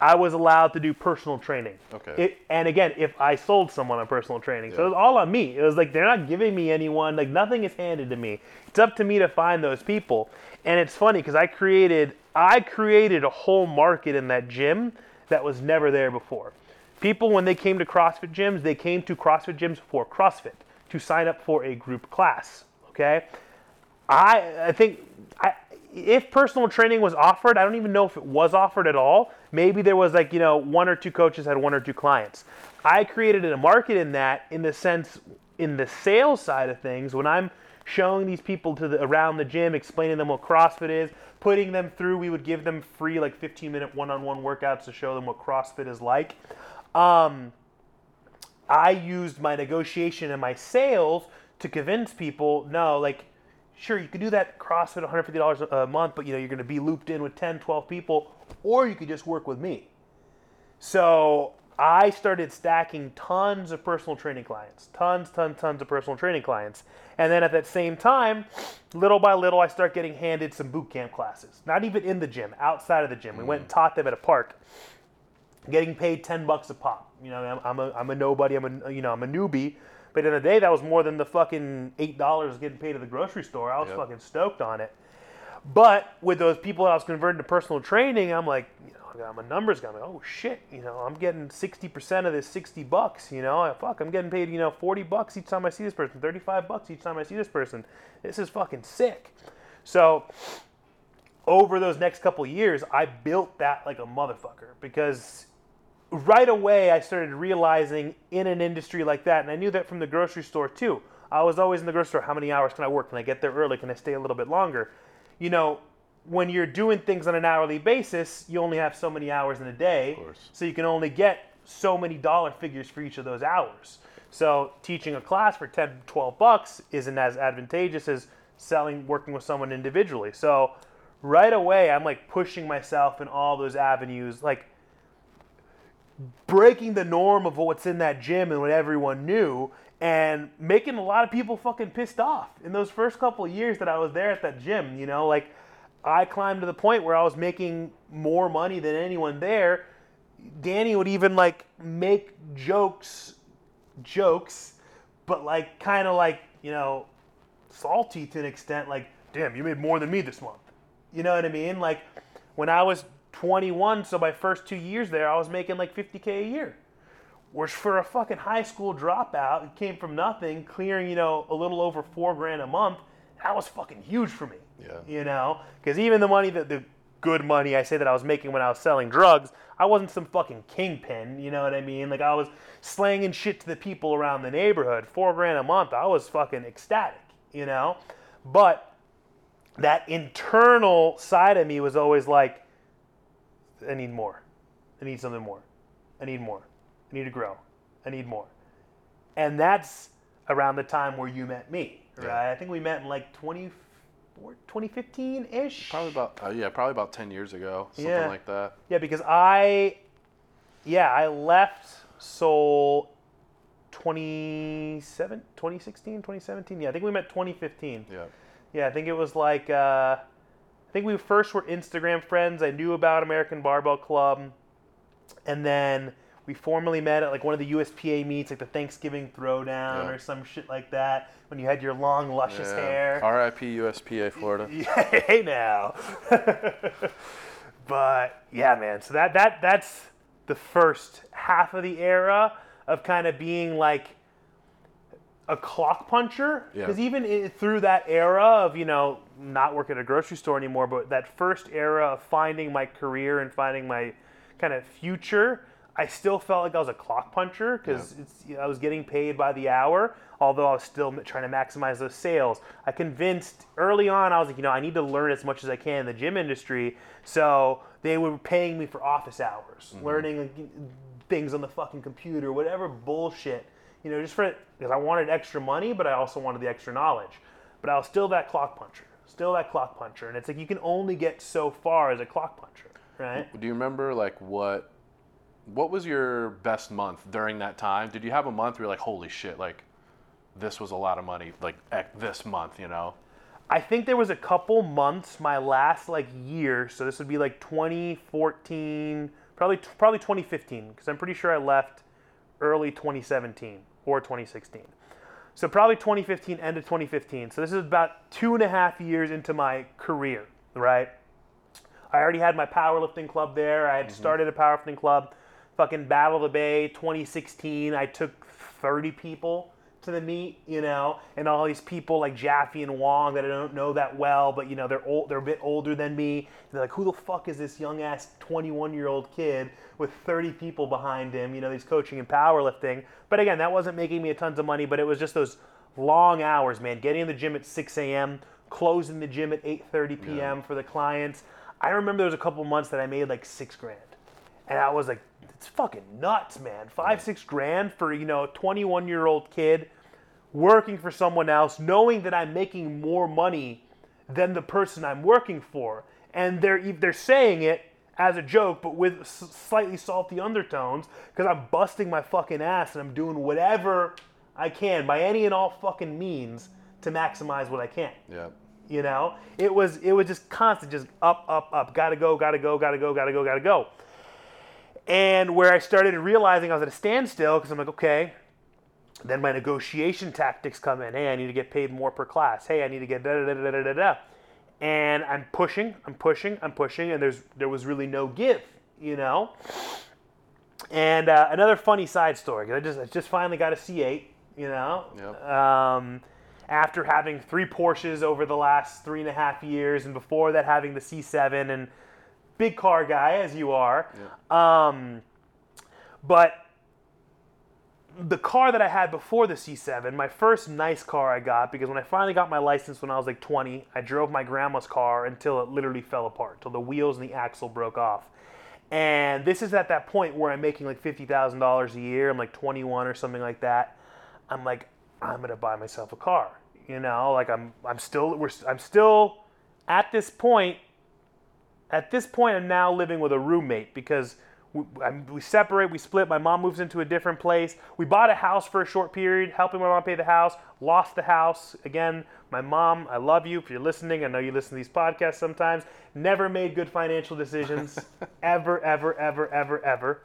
I was allowed to do personal training. Okay. It, and again, if I sold someone on personal training, yeah. so it was all on me. It was like they're not giving me anyone. Like nothing is handed to me. It's up to me to find those people. And it's funny because I created I created a whole market in that gym that was never there before. People, when they came to CrossFit gyms, they came to CrossFit gyms for CrossFit to sign up for a group class. Okay, I I think I, if personal training was offered, I don't even know if it was offered at all. Maybe there was like you know one or two coaches had one or two clients. I created a market in that in the sense in the sales side of things when I'm showing these people to the around the gym, explaining them what CrossFit is, putting them through. We would give them free like 15 minute one-on-one workouts to show them what CrossFit is like. Um, I used my negotiation and my sales to convince people, no, like, sure, you could do that CrossFit $150 a month, but you know, you're going to be looped in with 10, 12 people, or you could just work with me. So I started stacking tons of personal training clients, tons, tons, tons of personal training clients. And then at that same time, little by little, I start getting handed some boot camp classes. Not even in the gym, outside of the gym. We went and mm. taught them at a park, getting paid 10 bucks a pop. You know, I'm, I'm, a, I'm a nobody, I'm a, you know, I'm a newbie. But in the day, that was more than the fucking $8 getting paid at the grocery store. I was Yep. fucking stoked on it. But with those people that I was converting to personal training, I'm like, you know, I'm a numbers guy. I'm like, oh shit, you know, I'm getting 60% of this 60 bucks, you know, fuck, I'm getting paid, you know, 40 bucks each time I see this person, 35 bucks each time I see this person. This is fucking sick. So over those next couple years, I built that like a motherfucker because right away I started realizing in an industry like that, and I knew that from the grocery store too. I was always in the grocery store. How many hours can I work? Can I get there early? Can I stay a little bit longer? You know, when you're doing things on an hourly basis, you only have so many hours in a day, course. so you can only get so many dollar figures for each of those hours. So teaching a class for 10, 12 bucks isn't as advantageous as selling, working with someone individually. So right away, I'm like pushing myself in all those avenues, like breaking the norm of what's in that gym and what everyone knew and making a lot of people fucking pissed off in those first couple years that I was there at that gym, you know, like I climbed to the point where I was making more money than anyone there. Danny would even like make jokes jokes, but like kind of like, you know, salty to an extent like, "Damn, you made more than me this month." You know what I mean? Like when I was 21, so my first 2 years there, I was making like 50k a year. Which for a fucking high school dropout, it came from nothing, clearing, you know, a little over 4 grand a month. That was fucking huge for me. Yeah. You know, cuz even the money that the good money I say that I was making when I was selling drugs, I wasn't some fucking kingpin, you know what I mean? Like I was slanging shit to the people around the neighborhood, 4 grand a month. I was fucking ecstatic, you know? But that internal side of me was always like, I need more. I need something more. I need more. I need to grow. I need more. And that's around the time where you met me, right? Yeah. I think we met in like 24 2015-ish. Probably about uh, yeah, probably about ten years ago, something Yeah. like that. Yeah, because I, yeah, I left Soul 27, 2016, 2017. Yeah, I think we met 2015. Yeah. Yeah, I think it was like uh, I think we first were Instagram friends. I knew about American Barbell Club, and then we formally met at like one of the USPA meets, like the Thanksgiving Throwdown Yeah. or some shit like that. When you had your long, luscious hair. R.I.P. USPA Florida. hey now. but yeah, man. So that that that's the first half of the era of kind of being like a clock puncher. Yeah. Because even i through that era of you know not working at a grocery store anymore, but that first era of finding my career and finding my kind of future. I still felt like I was a clock puncher because I was getting paid by the hour, although I was still trying to maximize those sales. I convinced early on, I was like, you know, I need to learn as much as I can in the gym industry. So they were paying me for office hours, mm-hmm. learning things on the fucking computer, whatever bullshit, you know, just for because I wanted extra money, but I also wanted the extra knowledge. But I was still that clock puncher, still that clock puncher. And it's like you can only get so far as a clock puncher, right? Do you remember like what what was your best month during that time? Did you have a month where you're like, holy shit, like this was a lot of money, like this month, you know? I think there was a couple months, my last like year, so this would be like 2014, probably probably 2015, because I'm pretty sure I left early 2017 or 2016. So probably 2015, end of 2015. So this is about two and a half years into my career, right? I already had my powerlifting club there. I had mm-hmm. started a powerlifting club. fucking Battle of the Bay 2016. I took 30 people to the meet, you know, and all these people like Jaffe and Wong that I don't know that well, but you know they're old, they're a bit older than me. They're like, who the fuck is this young ass 21 year old kid with 30 people behind him? You know, he's coaching in powerlifting. But again, that wasn't making me a tons of money, but it was just those long hours, man. Getting in the gym at 6 a.m., closing the gym at 8:30 p.m. for the clients. I remember there was a couple months that I made like six grand, and I was like, it's fucking nuts, man. Five, six grand for you know a 21 year old kid working for someone else, knowing that I'm making more money than the person I'm working for, and they're they're saying it as a joke, but with slightly salty undertones, because I'm busting my fucking ass and I'm doing whatever I can by any and all fucking means to maximize what I can. Yeah. You know, it was it was just constant, just up, up, up. Gotta go, gotta go, gotta go, gotta go, gotta go. And where I started realizing I was at a standstill because I'm like, okay. Then my negotiation tactics come in. Hey, I need to get paid more per class. Hey, I need to get da da da da da da. And I'm pushing, I'm pushing, I'm pushing, and there's there was really no give, you know. And uh, another funny side story. I just I just finally got a C8, you know. Yep. Um, after having three Porsches over the last three and a half years, and before that having the C7 and big car guy as you are. Um, but the car that I had before the C7, my first nice car I got, because when I finally got my license when I was like 20, I drove my grandma's car until it literally fell apart, till the wheels and the axle broke off. And this is at that point where I'm making like $50,000 a year. I'm like 21 or something like that. I'm like, I'm gonna buy myself a car. You know, like I'm, I'm still, we're, I'm still at this point at this point, I'm now living with a roommate because we, I'm, we separate, we split. My mom moves into a different place. We bought a house for a short period, helping my mom pay the house. Lost the house again. My mom, I love you. If you're listening, I know you listen to these podcasts sometimes. Never made good financial decisions, ever, ever, ever, ever, ever.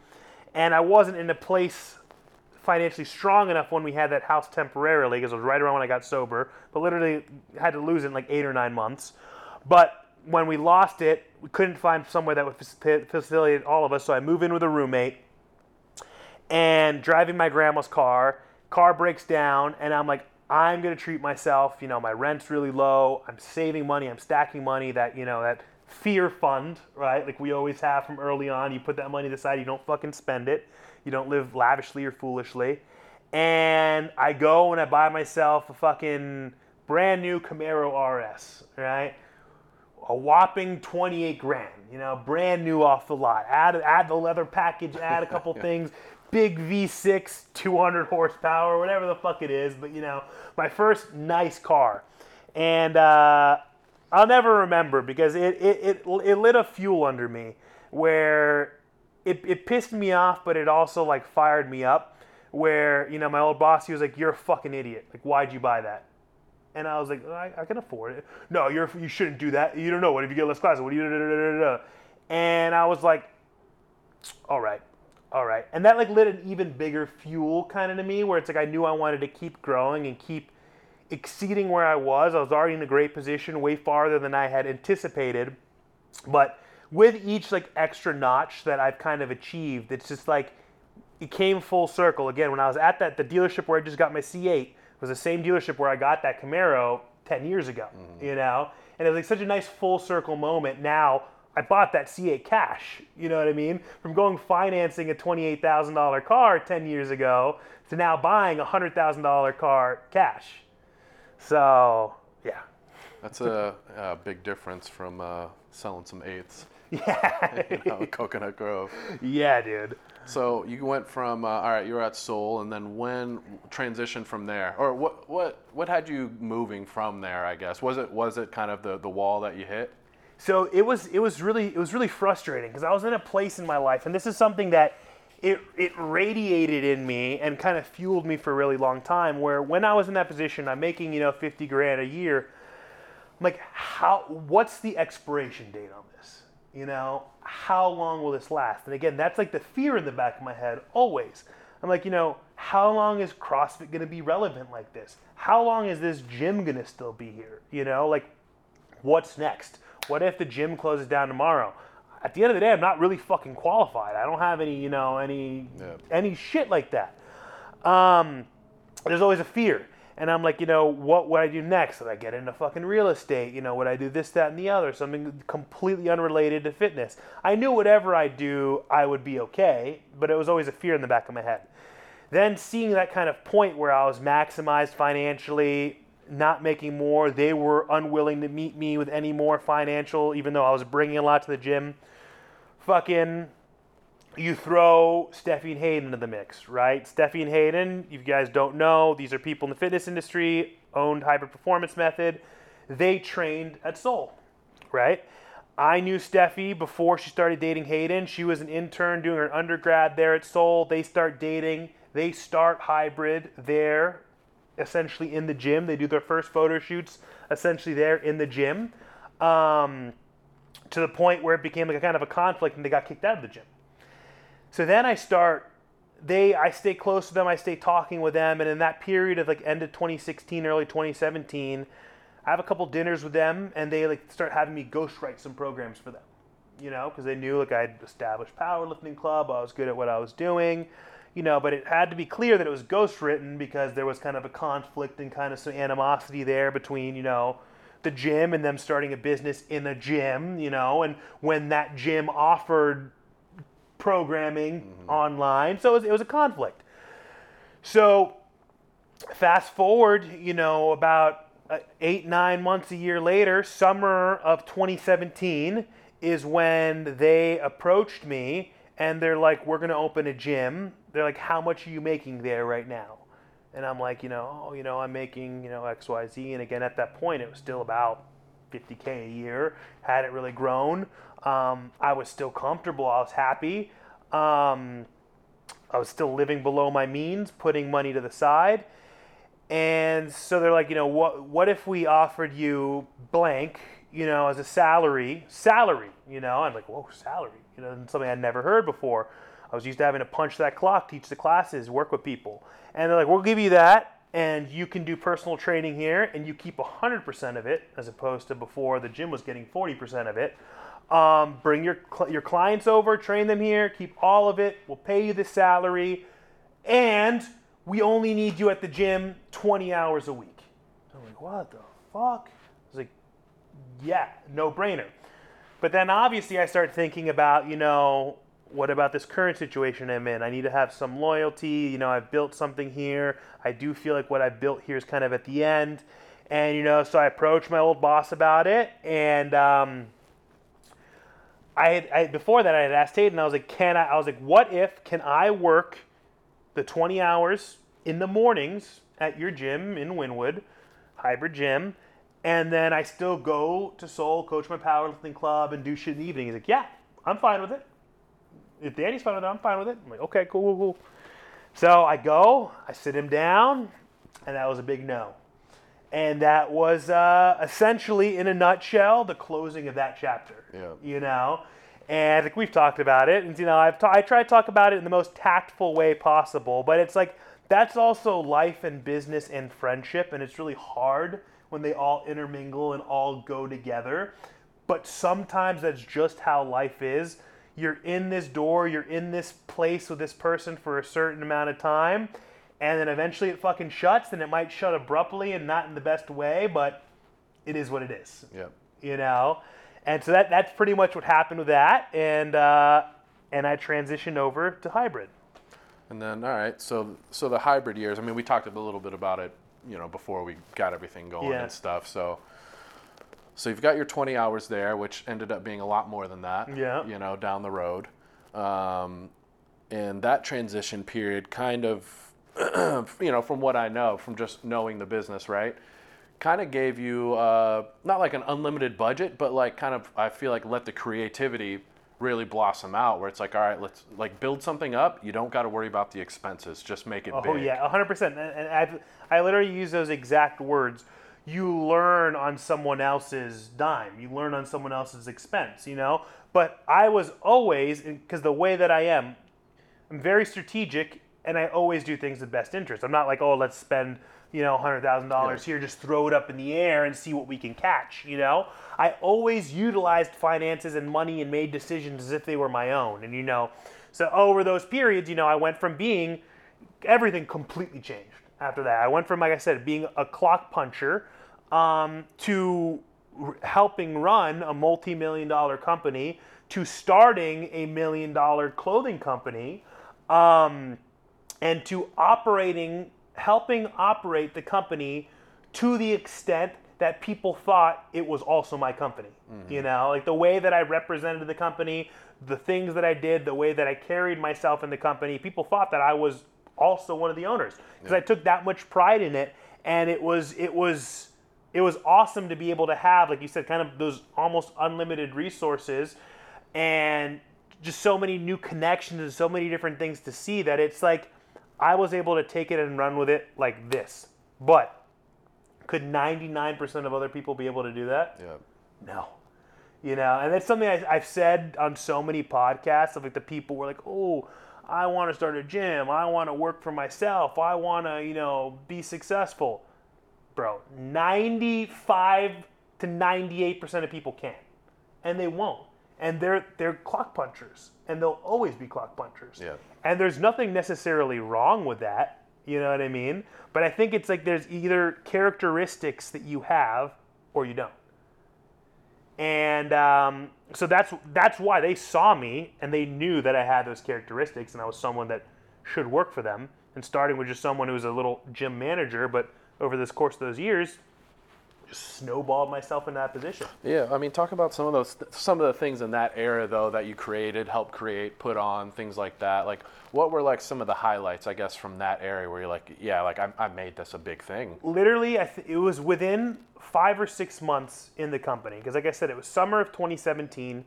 And I wasn't in a place financially strong enough when we had that house temporarily because it was right around when I got sober, but literally had to lose it in like eight or nine months. But when we lost it, we couldn't find somewhere that would facilitate all of us, so I move in with a roommate and driving my grandma's car. Car breaks down, and I'm like, I'm gonna treat myself. You know, my rent's really low. I'm saving money. I'm stacking money. That you know that fear fund, right? Like we always have from early on. You put that money aside. You don't fucking spend it. You don't live lavishly or foolishly. And I go and I buy myself a fucking brand new Camaro RS, right? A whopping 28 grand, you know, brand new off the lot. Add add the leather package, add a couple things, big V6, 200 horsepower, whatever the fuck it is. But you know, my first nice car, and uh, I'll never remember because it it, it it lit a fuel under me where it, it pissed me off, but it also like fired me up. Where you know my old boss, he was like, "You're a fucking idiot. Like, why'd you buy that?" And I was like, I, I can afford it. No, you're you shouldn't do that. You don't know. What if you get less classes? What do you? Da, da, da. And I was like, all right, all right. And that like lit an even bigger fuel kind of to me, where it's like I knew I wanted to keep growing and keep exceeding where I was. I was already in a great position, way farther than I had anticipated. But with each like extra notch that I've kind of achieved, it's just like it came full circle. Again, when I was at that the dealership where I just got my C8 was the same dealership where I got that Camaro 10 years ago, you know? And it was like such a nice full circle moment. Now I bought that C8 cash, you know what I mean? From going financing a $28,000 car 10 years ago to now buying a $100,000 car cash. So, yeah. That's a, a big difference from uh, selling some eighths, Yeah. you know, Coconut Grove. yeah, dude. So you went from uh, all right, you were at Soul, and then when transition from there, or what what what had you moving from there? I guess was it was it kind of the the wall that you hit? So it was it was really it was really frustrating because I was in a place in my life, and this is something that it it radiated in me and kind of fueled me for a really long time. Where when I was in that position, I'm making you know fifty grand a year. I'm like, how? What's the expiration date on this? You know, how long will this last? And again, that's like the fear in the back of my head always. I'm like, you know, how long is CrossFit going to be relevant like this? How long is this gym going to still be here? You know, like, what's next? What if the gym closes down tomorrow? at the end of the day, I'm not really fucking qualified. I don't have any, you know, any Yeah. any shit like that. Um, there's always a fear. And I'm like, you know, what would I do next? Would I get into fucking real estate? You know, would I do this, that, and the other? Something completely unrelated to fitness. I knew whatever I do, I would be okay, but it was always a fear in the back of my head. Then seeing that kind of point where I was maximized financially, not making more, they were unwilling to meet me with any more financial, even though I was bringing a lot to the gym. Fucking you throw Stefi and Hayden into the mix, right? Stefi and Hayden, if you guys don't know, these are people in the fitness industry, owned Hybrid Performance Method. They trained at Soul, right? I knew Stefi before she started dating Hayden. She was an intern doing her undergrad there at Soul. They start dating. They start Hybrid there, essentially in the gym. They do their first photo shoots essentially there in the gym, um, to the point where it became like a kind of a conflict and they got kicked out of the gym. So then I start they I stay close to them, I stay talking with them, and in that period of like end of 2016, early 2017, I have a couple dinners with them and they like start having me ghostwrite some programs for them. You know, because they knew like I'd established powerlifting club, I was good at what I was doing, you know, but it had to be clear that it was ghostwritten because there was kind of a conflict and kind of some animosity there between, you know, the gym and them starting a business in a gym, you know, and when that gym offered programming online. So it was, it was a conflict. So fast forward, you know, about uh, eight, nine months, a year later, summer of 2017 is when they approached me and they're like, we're going to open a gym. They're like, how much are you making there right now? And I'm like, you know, oh, you know, I'm making, you know, X, Y, Z. And again, at that point, it was still about 50K a year. Hadn't really grown. Um, I was still comfortable. I was happy. Um, I was still living below my means, putting money to the side. And so they're like, you know, what what if we offered you blank, you know, as a salary, salary, you know? I'm like, whoa, salary, you know, something I'd never heard before. I was used to having to punch that clock, teach the classes, work with people. And they're like, we'll give you that, and you can do personal training here, and you keep 100% of it, as opposed to before the gym was getting 40% of it. Um, bring your your clients over, train them here, keep all of it. We'll pay you the salary, and we only need you at the gym 20 hours a week. I'm like, what the fuck? I was like, yeah, no brainer. But then obviously I start thinking about, you know, what about this current situation I'm in? I need to have some loyalty. You know, I've built something here. I do feel like what I've built here is kind of at the end. And, you know, so I approached my old boss about it. And, um, I had I, before that I had asked Hayden. I was like, "Can I?" I was like, "What if can I work the 20 hours in the mornings at your gym in Wynwood, hybrid gym, and then I still go to Soul, coach my powerlifting club, and do shit in the evening?" He's like, "Yeah, I'm fine with it. If Danny's fine with it, I'm fine with it." I'm like, "Okay, cool, cool, cool." So I go, I sit him down, and that was a big no. And that was uh, essentially, in a nutshell, the closing of that chapter Yeah. you know? And I think we've talked about it. And you know I've I try to talk about it in the most tactful way possible but it's like that's also life and business and friendship and it's really hard when they all intermingle and all go together. But sometimes that's just how life is. You're in this door you're in this place with this person for a certain amount of time and then eventually it fucking shuts and it might shut abruptly and not in the best way but it is what it is Yeah. you know and so that that's pretty much what happened with that and uh, and i transitioned over to hybrid And then, all right, so so the hybrid years. I mean, we talked a little bit about it, you know, before we got everything going Yeah. and stuff. So, so you've got your 20 hours there, which ended up being a lot more than that. Yeah. You know, down the road, um, and that transition period kind of, you know, from what I know, from just knowing the business, right, kind of gave you uh, not like an unlimited budget, but like kind of I feel like let the creativity really blossom out where it's like all right let's like build something up. You don't got to worry about the expenses. Just make it oh big. yeah 100% and, and I've, i literally use those exact words. You learn on someone else's dime. You learn on someone else's expense you know? But i was always because the way that i am i'm very strategic and i always do things in best interest i'm not like oh let's spend you know, hundred thousand dollars here, just throw it up in the air and see what we can catch. You know, I always utilized finances and money and made decisions as if they were my own. And you know, so over those periods, you know, I went from being everything completely changed after that. I went from, like I said, being a clock puncher um, to r- helping run a multi-million dollar company to starting a million dollar clothing company um, and to operating helping operate the company to the extent that people thought it was also my company you mm-hmm. know? Like the way that i represented the company the things that i did the way that i carried myself in the company people thought that i was also one of the owners because i took that much pride in it and it was it was it was awesome to be able to have like you said kind of those almost unlimited resources and just so many new connections and so many different things to see that it's like I was able to take it and run with it like this. But could 99% of other people be able to do that? Yeah. No. You know, and that's something I, I've said on so many podcasts of like the people were like, oh, I want to start a gym. I want to work for myself. I want to, you know, be successful. Bro, 95 to 98% of people can't, And they won't. And they're they're clock punchers. And they'll always be clock punchers. Yeah. And there's nothing necessarily wrong with that. You know what I mean? But I think it's like there's either characteristics that you have or you don't. And um, so that's that's why they saw me and they knew that I had those characteristics and I was someone that should work for them. And starting with just someone who was a little gym manager, but over this course of those years, snowballed myself in that position. Yeah, I mean, talk about some of those, some of the things in that era though that you created, helped create, put on, things like that. Like, what were like some of the highlights, I guess, from that area where you're like, yeah, like I, I made this a big thing. literally I th- it was within five or six months in the company because like i said it was summer of 2017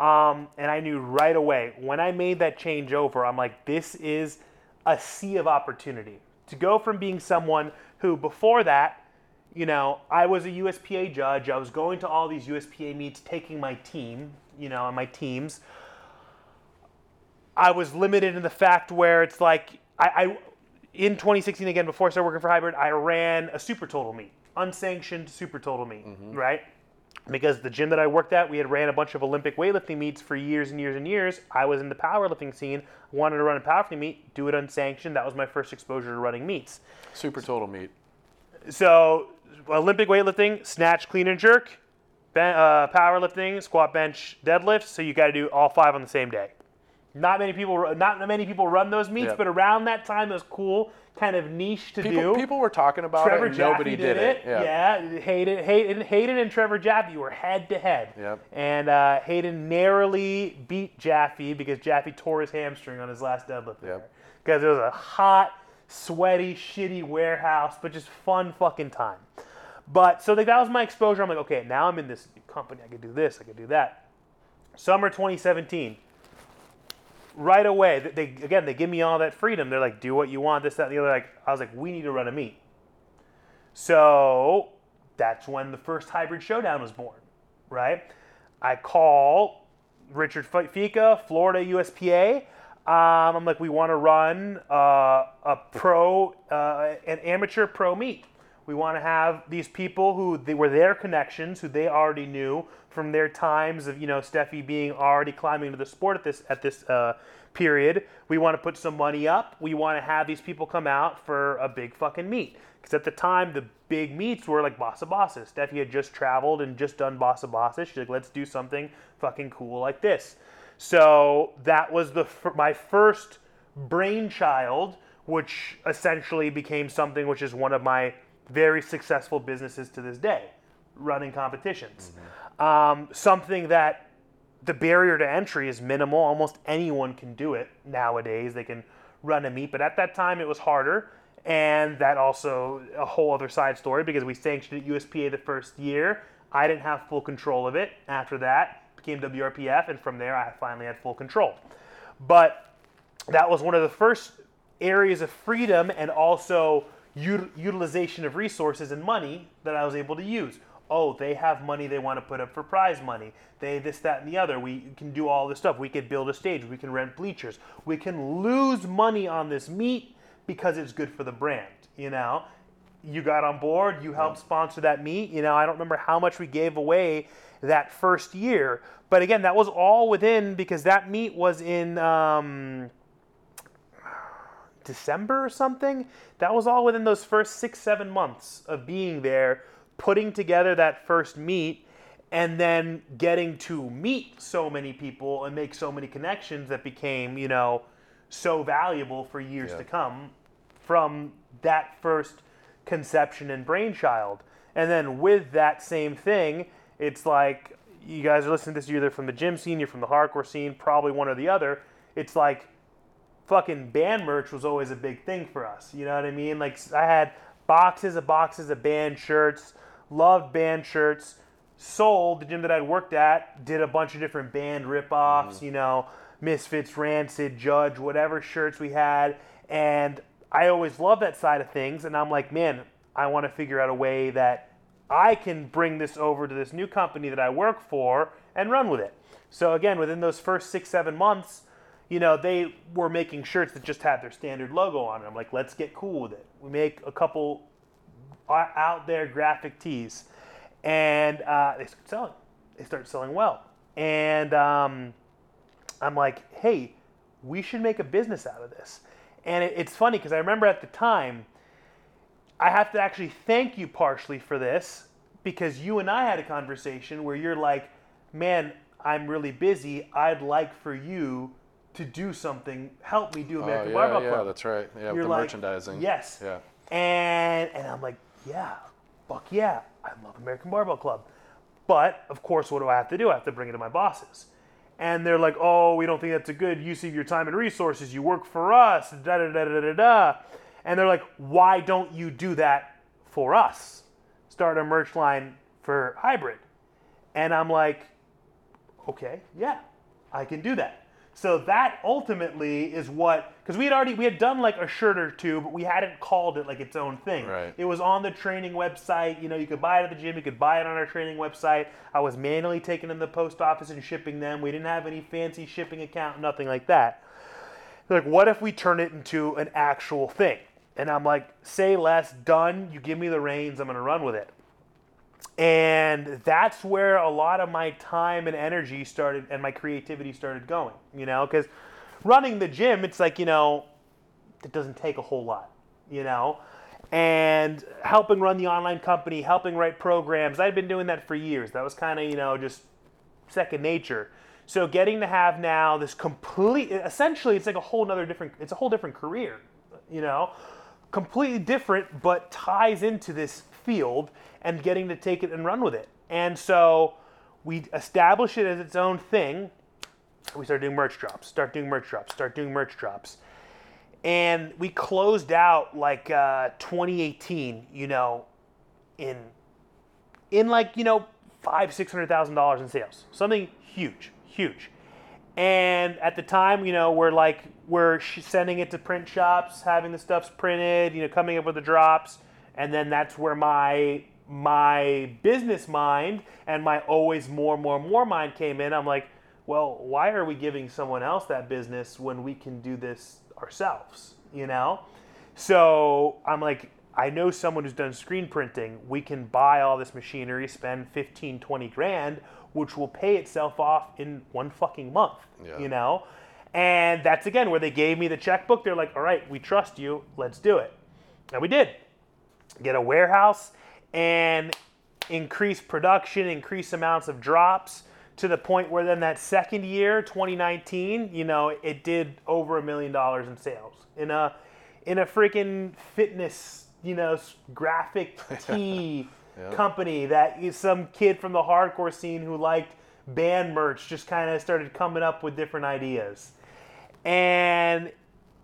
um, and i knew right away when i made that change over i'm like this is a sea of opportunity to go from being someone who before that you know i was a uspa judge i was going to all these uspa meets taking my team you know and my teams I was limited in the fact where it's like I, I in 2016 again before I started working for Hybrid, I ran a super total meet, unsanctioned super total meet, mm-hmm. right? Because the gym that I worked at, we had ran a bunch of Olympic weightlifting meets for years and years and years. I was in the powerlifting scene, wanted to run a powerlifting meet, do it unsanctioned. That was my first exposure to running meets. Super total meet. So Olympic weightlifting, snatch, clean and jerk, ben, uh, powerlifting, squat, bench, deadlift. So you got to do all five on the same day. Not many people, not many people run those meets, Yeah. but around that time it was cool, kind of niche to People, do. people were talking about Trevor it, and nobody did, it. Yeah. Yeah, Hayden, Hayden, Hayden and Trevor Jaffe were head to head. Yep. And uh, Hayden narrowly beat Jaffe because Jaffe tore his hamstring on his last deadlift. Yep. Because it was a hot, sweaty, shitty warehouse, but just fun fucking time. But so that was my exposure. I'm like, okay, now I'm in this company. I could do this. I could do that. Summer 2017 right away, they again they give me all that freedom. They're like, do what you want, this, that, and the other. Like I was like, we need to run a meet. So that's when the first hybrid showdown was born, right? I call Richard F- Fika, Florida USPA. Um, I'm like, we want to run uh, a pro, uh, an amateur pro meet. We want to have these people who they were their connections, who they already knew from their times of you know Stefi being already climbing into the sport at this at this uh, period. We want to put some money up. We want to have these people come out for a big fucking meet. Because at the time, the big meets were like Boss of Bosses. Stefi had just traveled and just done Boss of Bosses. She's like, let's do something fucking cool like this. So that was the my first brainchild, which essentially became something which is one of my very successful businesses to this day, running competitions. Um, something that the barrier to entry is minimal. Almost anyone can do it nowadays. They can run a meet, but at that time it was harder. And that also a whole other side story because we sanctioned at USPA the first year. I didn't have full control of it. After that, became WRPF, and from there I finally had full control. But that was one of the first areas of freedom and also ut- utilization of resources and money that I was able to use. Oh, they have money they want to put up for prize money. They this, that, and the other. We can do all this stuff. We could build a stage. We can rent bleachers. We can lose money on this meet because it's good for the brand. You know, you got on board, you helped sponsor that meet. You know, I don't remember how much we gave away that first year, but again, that was all within because that meet was in um, December or something. That was all within those first six, seven months of being there, putting together that first meet, and then getting to meet so many people and make so many connections that became, you know, so valuable for years Yeah. to come from that first conception and brainchild. And then with that same thing, it's like you guys are listening to this either from the gym scene, you're from the hardcore scene, probably one or the other. It's like fucking band merch was always a big thing for us. You know what I mean? Like I had boxes of boxes of band shirts, loved band shirts, sold the gym that I'd worked at, did a bunch of different band rip-offs, mm-hmm. you know, Misfits, Rancid, Judge, whatever shirts we had, and I always loved that side of things and I'm like, man, I want to figure out a way that I can bring this over to this new company that I work for and run with it. So again, within those first six, seven months, you know, they were making shirts that just had their standard logo on it. I'm like, let's get cool with it. We make a couple out there graphic tees, and uh, they start selling. They start selling well, and um, I'm like, hey, we should make a business out of this. And it, it's funny because I remember at the time, I have to actually thank you partially for this because you and I had a conversation where you're like, man, I'm really busy. I'd like for you to do something. Help me do Oh, American yeah, Barbell yeah, Club. Yeah, that's right. Yeah, You're the like, merchandising. Yes. Yeah. And and I'm like, yeah, fuck yeah, I love American Barbell Club. But of course, what do I have to do? I have to bring it to my bosses. And they're like, oh, we don't think that's a good use of your time and resources. You work for us, da da da da da da. And they're like, why don't you do that for us? Start a merch line for hybrid. And I'm like, okay, yeah, I can do that. So that ultimately is what because we had already we had done like a shirt or two, but we hadn't called it like its own thing. Right. It was on the training website. You know, you could buy it at the gym. You could buy it on our training website. I was manually taking them to the post office and shipping them. We didn't have any fancy shipping account, nothing like that. Like, what if we turn it into an actual thing? And I'm like, say less, done. You give me the reins. I'm gonna run with it. And that's where a lot of my time and energy started and my creativity started going, you know, because running the gym, it's like, you know, it doesn't take a whole lot, you know. And helping run the online company, helping write programs, I'd been doing that for years. That was kind of, you know, just second nature. So getting to have now this complete, essentially, it's like a whole nother different, it's a whole different career, you know, completely different, but ties into this field and getting to take it and run with it. And so we establish it as its own thing. We start doing merch drops, start doing merch drops, start doing merch drops. And we closed out like uh, 2018, you know, in in like you know five six hundred thousand dollars in sales, something huge, huge. And at the time, you know, we're like we're sending it to print shops, having the stuffs printed, you know, coming up with the drops, and then that's where my my business mind and my always more, more, more mind came in. I'm like, well, why are we giving someone else that business when we can do this ourselves? You know? So I'm like, I know someone who's done screen printing. We can buy all this machinery, spend 15, 20 grand, which will pay itself off in one fucking month. Yeah. You know? And that's again where they gave me the checkbook. They're like, all right, we trust you. Let's do it. And we did. Get a warehouse and increase production, increase amounts of drops to the point where then that second year, 2019, you know, it did over a million dollars in sales. In a in a freaking fitness, you know, graphic tee company that is some kid from the hardcore scene who liked band merch just kind of started coming up with different ideas. And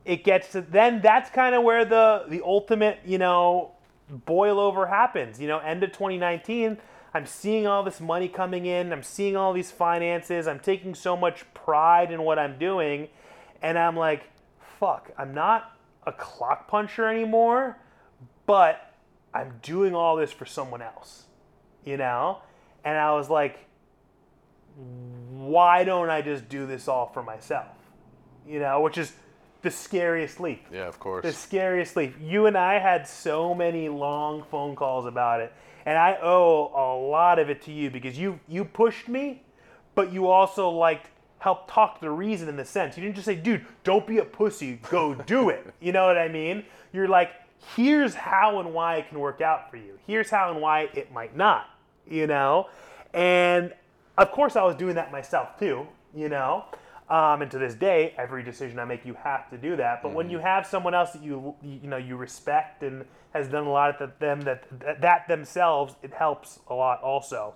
it gets to then that's kind of where the the ultimate, you know, boil over happens. You know, end of 2019, I'm seeing all this money coming in, I'm seeing all these finances, I'm taking so much pride in what I'm doing, and I'm like, fuck, I'm not a clock puncher anymore, but I'm doing all this for someone else. You know? And I was like, why don't I just do this all for myself? You know, which is the scariest leap. Yeah, of course. The scariest leap. You and I had so many long phone calls about it, and I owe a lot of it to you because you you pushed me, but you also like helped talk the reason in the sense. You didn't just say, "Dude, don't be a pussy, go do it." You know what I mean? You're like, "Here's how and why it can work out for you. Here's how and why it might not." You know, and of course I was doing that myself too. You know. Um, and to this day, every decision I make, you have to do that. But when you have someone else that you you know you respect and has done a lot of them that that themselves, it helps a lot also.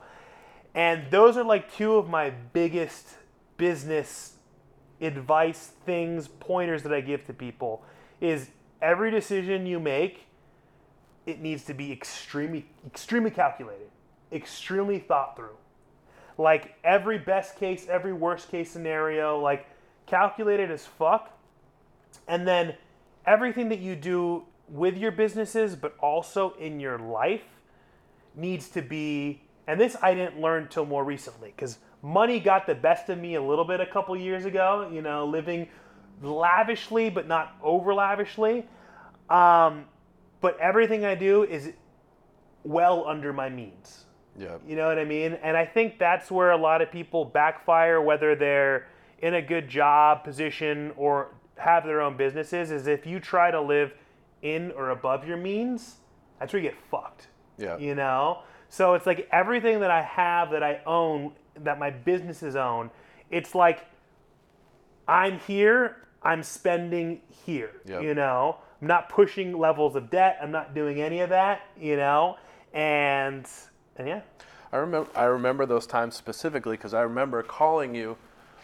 And those are like two of my biggest business advice things, pointers that I give to people is every decision you make, it needs to be extremely extremely calculated, extremely thought through like every best case, every worst case scenario, like calculated as fuck. And then everything that you do with your businesses, but also in your life, needs to be. And this I didn't learn till more recently because money got the best of me a little bit a couple years ago. You know, living lavishly but not over lavishly. Um, but everything I do is well under my means. Yeah. You know what I mean? And I think that's where a lot of people backfire, whether they're in a good job position or have their own businesses, is if you try to live in or above your means, that's where you get fucked. Yeah. You know? So it's like everything that I have that I own, that my businesses own, it's like I'm here, I'm spending here. Yep. You know? I'm not pushing levels of debt, I'm not doing any of that, you know? And and yeah. I remember I remember those times specifically because I remember calling you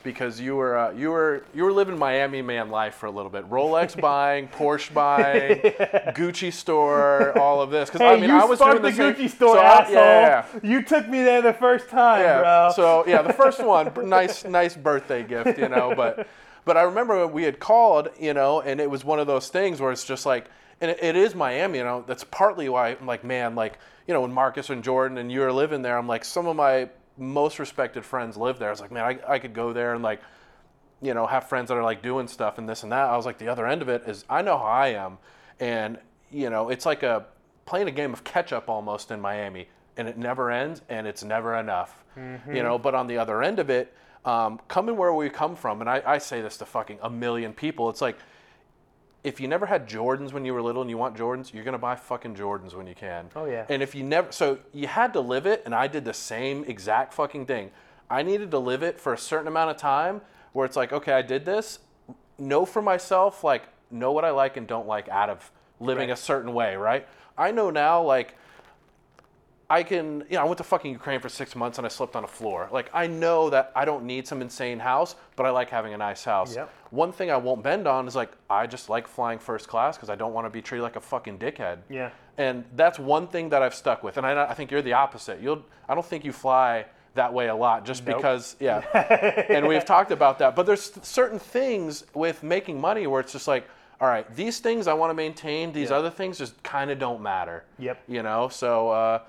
because you were uh, you were you were living Miami man life for a little bit. Rolex buying, Porsche buying, Gucci store, all of this. Because Hey, I mean, you I was doing the the same- Gucci store, so I- asshole. yeah, yeah, You took me there the first time, yeah. bro. So yeah, the first one, nice nice birthday gift, you know. But but I remember we had called, you know, and it was one of those things where it's just like, and it, it is Miami, you know. That's partly why I'm like, man, like you know, when Marcus and Jordan and you are living there, I'm like, some of my most respected friends live there. I was like, man, I, I could go there and like, you know, have friends that are like doing stuff and this and that. I was like, the other end of it is I know how I am, and you know, it's like a playing a game of catch up almost in Miami, and it never ends and it's never enough, you know. But on the other end of it, um, coming where we come from, and I, I say this to fucking a million people, it's like if you never had Jordans when you were little and you want Jordans, you're gonna buy fucking Jordans when you can. Oh, yeah. And if you never, so you had to live it, and I did the same exact fucking thing. I needed to live it for a certain amount of time where it's like, okay, I did this. Know for myself, like, know what I like and don't like out of living Right. a certain way, right? I know now, like, I can, you know, I went to fucking Ukraine for six months and I slept on a floor. Like, I know that I don't need some insane house, but I like having a nice house. Yep. One thing I won't bend on is like, I just like flying first class because I don't want to be treated like a fucking dickhead. Yeah. And that's one thing that I've stuck with. And I, I think you're the opposite. You'll, I don't think you fly that way a lot just Nope. because, yeah. and we've talked about that. But there's certain things with making money where it's just like, all right, these things I want to maintain, these Yeah. other things just kind of don't matter. Yep. You know, so, uh,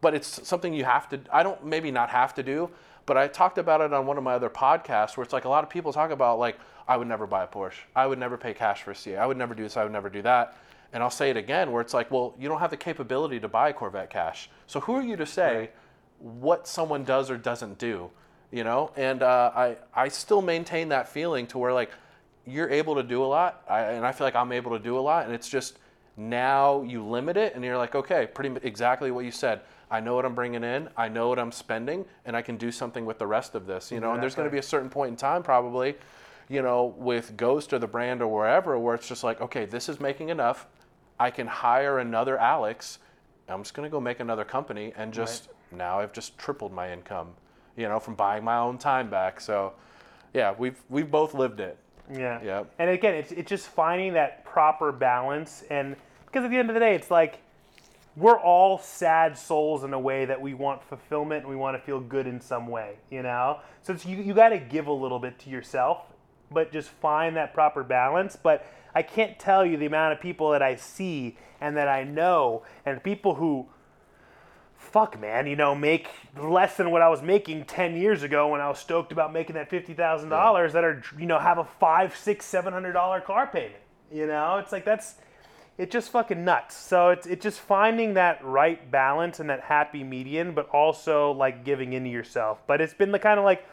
but it's something you have to, I don't maybe not have to do, but I talked about it on one of my other podcasts where it's like a lot of people talk about, like, I would never buy a Porsche. I would never pay cash for a C8. I would never do this. I would never do that. And I'll say it again where it's like, well, you don't have the capability to buy a Corvette cash. So who are you to say what someone does or doesn't do? You know? And uh, I, I still maintain that feeling to where, like, you're able to do a lot, I, and I feel like I'm able to do a lot, and it's just now you limit it, and you're like, okay, pretty exactly what you said. I know what I'm bringing in, I know what I'm spending, and I can do something with the rest of this, you know. And there's going to be a certain point in time, probably, you know, with Ghost or the brand or wherever, where it's just like, okay, this is making enough. I can hire another Alex. I'm just going to go make another company, and just now I've just tripled my income, you know, from buying my own time back. So, yeah, we've we've both lived it. Yeah. Yep. And again, it's, it's just finding that proper balance. And because at the end of the day, it's like we're all sad souls in a way that we want fulfillment and we want to feel good in some way, you know? So it's, you, you got to give a little bit to yourself, but just find that proper balance. But I can't tell you the amount of people that I see and that I know and people who fuck, man, you know, make less than what I was making 10 years ago when I was stoked about making that $50,000 that are, you know, have a five, six, seven hundred dollar car payment. You know, it's like that's, it's just fucking nuts. So it's, it's just finding that right balance and that happy median, but also like giving into yourself. But it's been the kind of like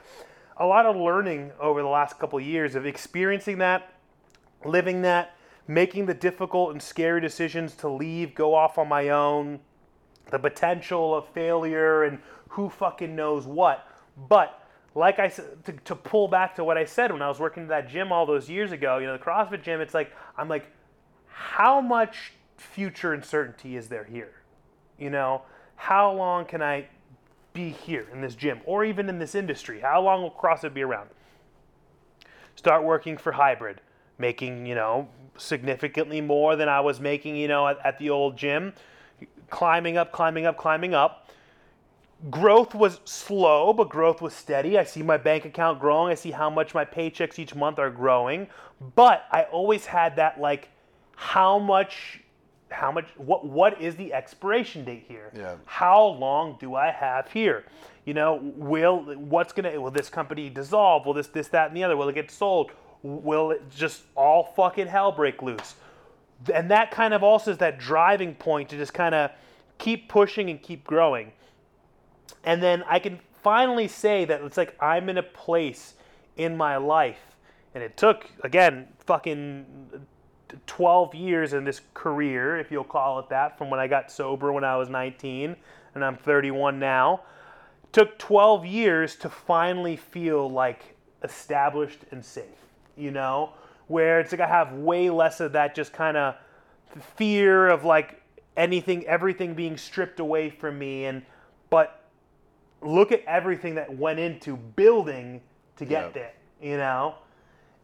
a lot of learning over the last couple of years of experiencing that, living that, making the difficult and scary decisions to leave, go off on my own, the potential of failure and who fucking knows what. But like I said, to, to pull back to what I said when I was working at that gym all those years ago, you know, the CrossFit gym, it's like, I'm like, how much future uncertainty is there here? You know, how long can I be here in this gym or even in this industry? How long will CrossFit be around? Start working for hybrid, making, you know, significantly more than I was making, you know, at, at the old gym climbing up, climbing up, climbing up. Growth was slow, but growth was steady. I see my bank account growing. I see how much my paychecks each month are growing. But I always had that like, how much, how much, what, what is the expiration date here? Yeah. How long do I have here? You know, will what's gonna will this company dissolve? Will this this that and the other? Will it get sold? Will it just all fucking hell break loose? and that kind of also is that driving point to just kind of keep pushing and keep growing. And then I can finally say that it's like I'm in a place in my life, and it took again fucking 12 years in this career, if you'll call it that, from when I got sober when I was 19, and I'm 31 now. Took 12 years to finally feel like established and safe, you know? where it's like I have way less of that just kind of fear of like anything, everything being stripped away from me. And but look at everything that went into building to get Yep. there, you know.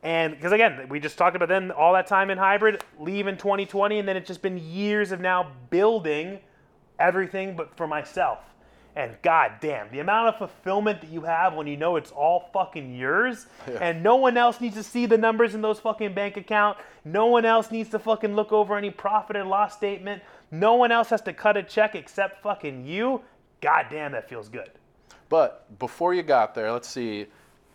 And because again, we just talked about then all that time in hybrid, leave in 2020, and then it's just been years of now building everything, but for myself. And god damn, the amount of fulfillment that you have when you know it's all fucking yours, and no one else needs to see the numbers in those fucking bank account. No one else needs to fucking look over any profit and loss statement. No one else has to cut a check except fucking you. God damn, that feels good. But before you got there, let's see,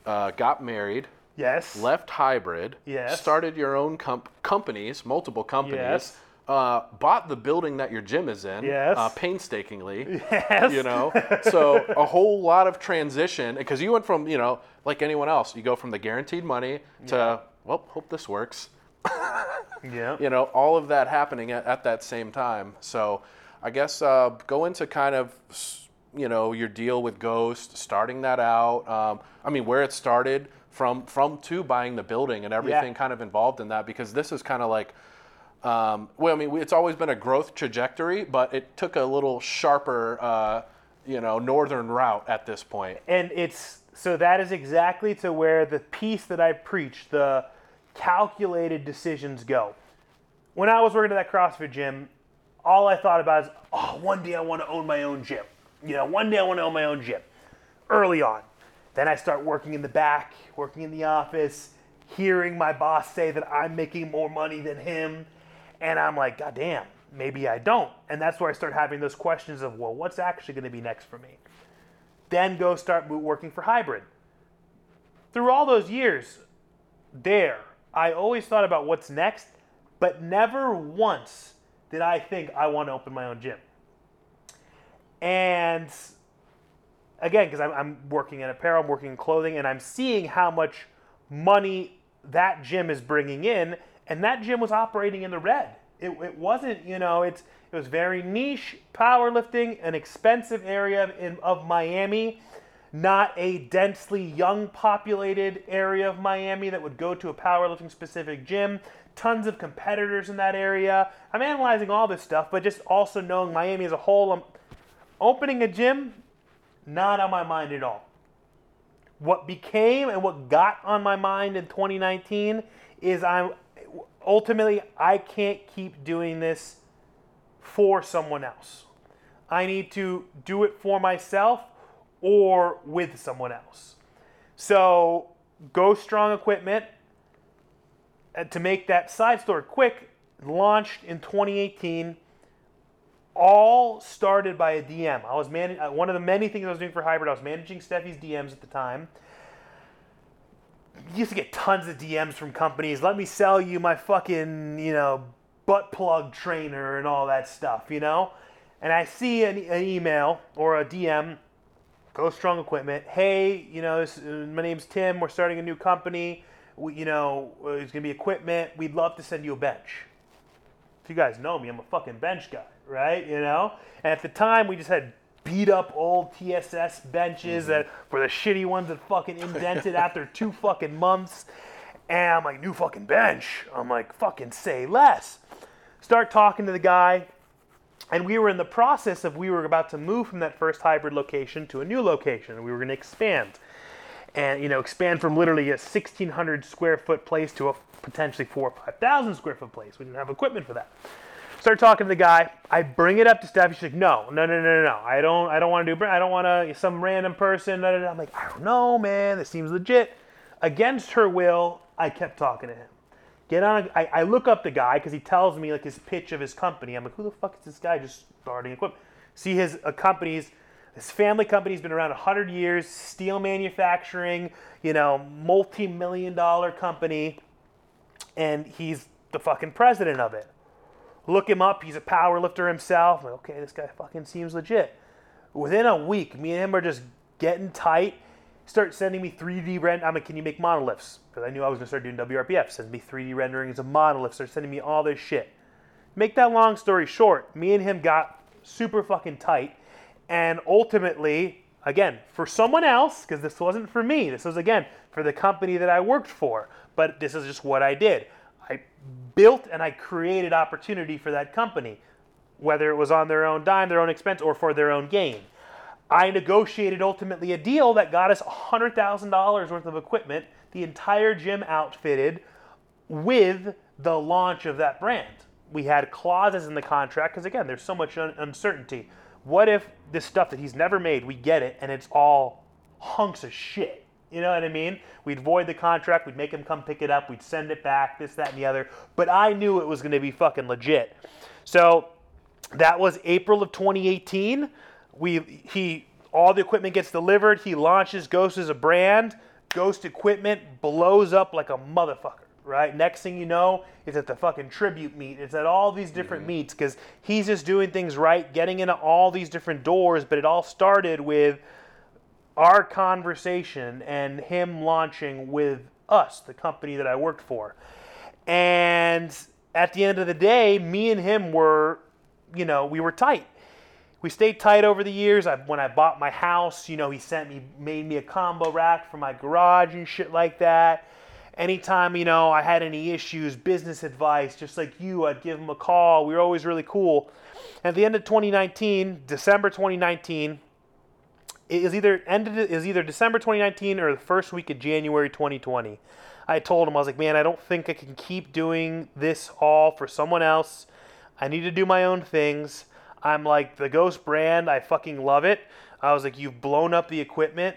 uh, got married, Yes. left hybrid, Yes. started your own comp- companies, multiple companies, Yes. uh, bought the building that your gym is in, Yes. uh, painstakingly. Yes. You know, so a whole lot of transition because you went from you know like anyone else, you go from the guaranteed money to well, hope this works. Yeah. you know, all of that happening at, at that same time. So I guess uh, go into kind of, you know, your deal with Ghost, starting that out. Um, I mean, where it started from, from to buying the building and everything kind of involved in that because this is kind of like, um, well, I mean, it's always been a growth trajectory, but it took a little sharper, uh, you know, northern route at this. And it's so that is exactly to where the piece that I preach, the calculated decisions go. When I was working at that CrossFit gym, all I thought about is, oh, one day I want to own my own gym. You know, one day I want to own my own gym. Early on. Then I start working in the back, working in the office, hearing my boss say that I'm making more money than him. And I'm like, God damn, maybe I don't. And that's where I start having those questions of, well, what's actually going to be next for me? then go start working for hybrid. Through all those years there, I always thought about what's next, but never once did I think I want to open my own gym. And again, because I'm, I'm working in apparel, I'm working in clothing, and I'm seeing how much money that gym is bringing in, and that gym was operating in the red. It, it wasn't, you know, it's it was very niche powerlifting, an expensive area in, of Miami, not a densely young populated area of Miami that would go to a powerlifting specific gym. Tons of competitors in that area. I'm analyzing all this stuff, but just also knowing Miami as a whole, I'm opening a gym, not on my mind at all. What became and what got on my mind in 2019 is I'm ultimately I can't keep doing this for someone else. I need to do it for myself or with someone else. So, Ghost Strong Equipment, uh, to make that side store quick, launched in 2018 all started by a DM. I was man- uh, one of the many things I was doing for Hybrid. I was managing Stefi's DMs at the time. used to get tons of DMs from companies. Let me sell you my fucking, you know, butt plug trainer and all that stuff, you know? And I see an, an email or a DM, Ghost Strong Equipment. Hey, you know, this, uh, my name's Tim. We're starting a new company. We, you know, uh, it's gonna be equipment. We'd love to send you a bench. If you guys know me, I'm a fucking bench guy, right? You know. And at the time, we just had beat up old TSS benches mm-hmm. that were the shitty ones that fucking indented after two fucking months. And I'm like, new fucking bench. I'm like, fucking say less. Start talking to the guy. And we were in the process of we were about to move from that first hybrid location to a new location. And we were going to expand. And, you know, expand from literally a 1,600 square foot place to a potentially four or 5,000 square foot place. We didn't have equipment for that. Start talking to the guy. I bring it up to Steph. She's like, "No, no, no, no, no. I don't. I don't want to do. I don't want to. Some random person." da, da, da." I'm like, "I don't know, man. This seems legit." Against her will, I kept talking to him. Get on. A, I, I look up the guy because he tells me like his pitch of his company. I'm like, "Who the fuck is this guy just starting equipment?" See his uh, company's. His family company's been around 100 years, steel manufacturing, you know, multi-million dollar company, and he's the fucking president of it. Look him up. He's a power lifter himself. I'm like, okay, this guy fucking seems legit. Within a week, me and him are just getting tight. Start sending me 3D rend. I'm like, can you make monoliths? Because I knew I was gonna start doing WRPF. Send me 3D renderings of monoliths. Start sending me all this shit. Make that long story short, me and him got super fucking tight, and ultimately, again, for someone else, because this wasn't for me. This was again for the company that I worked for. But this is just what I did. I built and I created opportunity for that company, whether it was on their own dime, their own expense, or for their own gain. I negotiated ultimately a deal that got us $100,000 worth of equipment, the entire gym outfitted with the launch of that brand. We had clauses in the contract because, again, there's so much un- uncertainty. What if this stuff that he's never made, we get it, and it's all hunks of shit? You know what I mean? We'd void the contract, we'd make him come pick it up, we'd send it back, this, that, and the other. But I knew it was going to be fucking legit. So that was April of 2018. We he all the equipment gets delivered. He launches Ghost as a brand. Ghost equipment blows up like a motherfucker. Right. Next thing you know, it's at the fucking tribute meet. It's at all these different meets because he's just doing things right, getting into all these different doors. But it all started with our conversation and him launching with us, the company that I worked for. And at the end of the day, me and him were, you know, we were tight. We stayed tight over the years. I, when I bought my house, you know, he sent me, made me a combo rack for my garage and shit like that. Anytime, you know, I had any issues, business advice, just like you, I'd give him a call. We were always really cool. At the end of 2019, December 2019, it is either ended it is either December 2019 or the first week of January 2020. I told him I was like, man, I don't think I can keep doing this all for someone else. I need to do my own things. I'm like the Ghost brand. I fucking love it. I was like, you've blown up the equipment.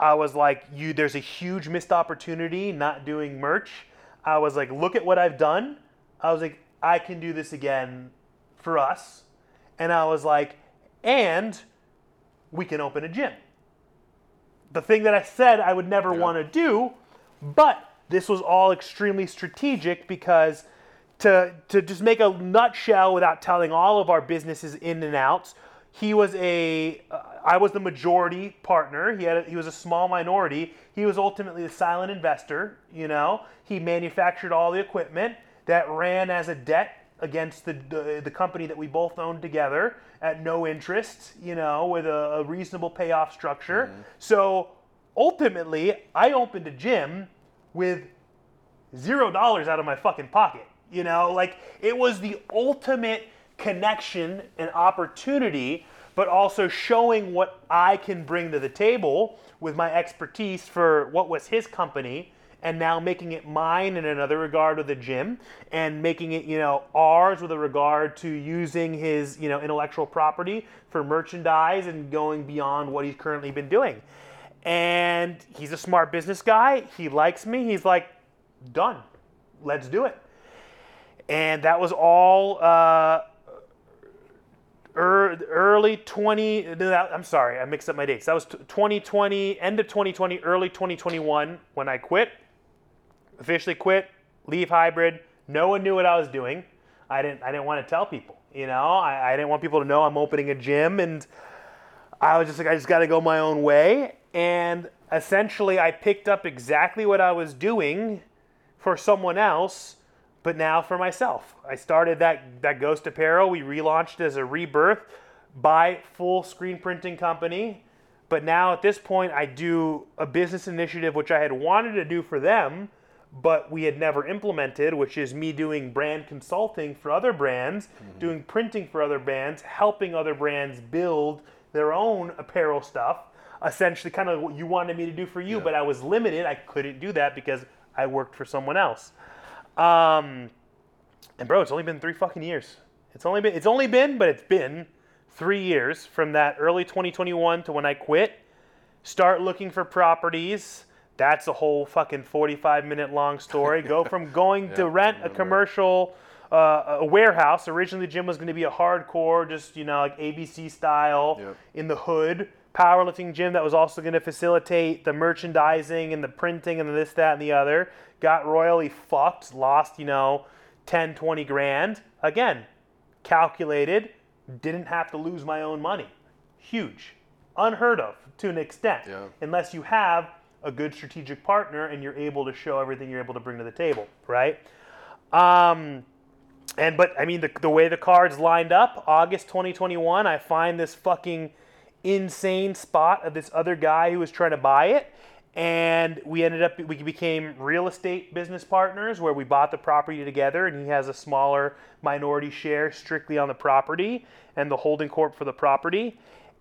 I was like, you. There's a huge missed opportunity not doing merch. I was like, look at what I've done. I was like, I can do this again for us. And I was like, and we can open a gym. The thing that I said I would never Yeah. want to do, but this was all extremely strategic because to to just make a nutshell without telling all of our businesses in and outs, he was a uh, I was the majority partner. He had a, he was a small minority. He was ultimately the silent investor. You know, he manufactured all the equipment that ran as a debt against the the, the company that we both owned together at no interest. You know, with a, a reasonable payoff structure. Mm-hmm. So ultimately, I opened a gym with zero dollars out of my fucking pocket. You know, like it was the ultimate connection and opportunity, but also showing what I can bring to the table with my expertise for what was his company and now making it mine in another regard with the gym and making it, you know, ours with a regard to using his, you know, intellectual property for merchandise and going beyond what he's currently been doing. And he's a smart business guy. He likes me. He's like, done. Let's do it. And that was all uh, er, early 20 no, that- i'm sorry i mixed up my dates that was t- 2020 end of 2020 early 2021 when i quit officially quit leave hybrid no one knew what i was doing i didn't i didn't want to tell people you know I, I didn't want people to know i'm opening a gym and i was just like i just got to go my own way and essentially i picked up exactly what i was doing for someone else, but now for myself. I started that that Ghost Apparel. We relaunched as a rebirth by full screen printing company. But now at this point, I do a business initiative which I had wanted to do for them, but we had never implemented, which is me doing brand consulting for other brands, doing printing for other brands, helping other brands build their own apparel stuff. Essentially, kind of what you wanted me to do for you, Yeah. but I was limited. I couldn't do that because I worked for someone else. Um, and bro, it's only been three fucking years. It's only been it's only been, but it's been three years from that early 2021 to when I quit. Start looking for properties. That's a whole fucking 45 minute long story. Go from going to rent a commercial, uh, a warehouse. Originally, the gym was going to be a hardcore, just you know, like ABC style Yep. in the hood powerlifting gym that was also going to facilitate the merchandising and the printing and this, that, and the other. Got royally fucked, lost, you know, 10, 20 grand. Again, calculated, didn't have to lose my own money. Huge. Unheard of to an extent. Yeah. Unless you have a good strategic partner and you're able to show everything you're able to bring to the table, right? Um, and but I mean the, the way the cards lined up, August 2021, I find this fucking insane spot of this other guy who was trying to buy it. And we ended up we became real estate business partners where we bought the property together and he has a smaller minority share strictly on the property and the holding corp for the property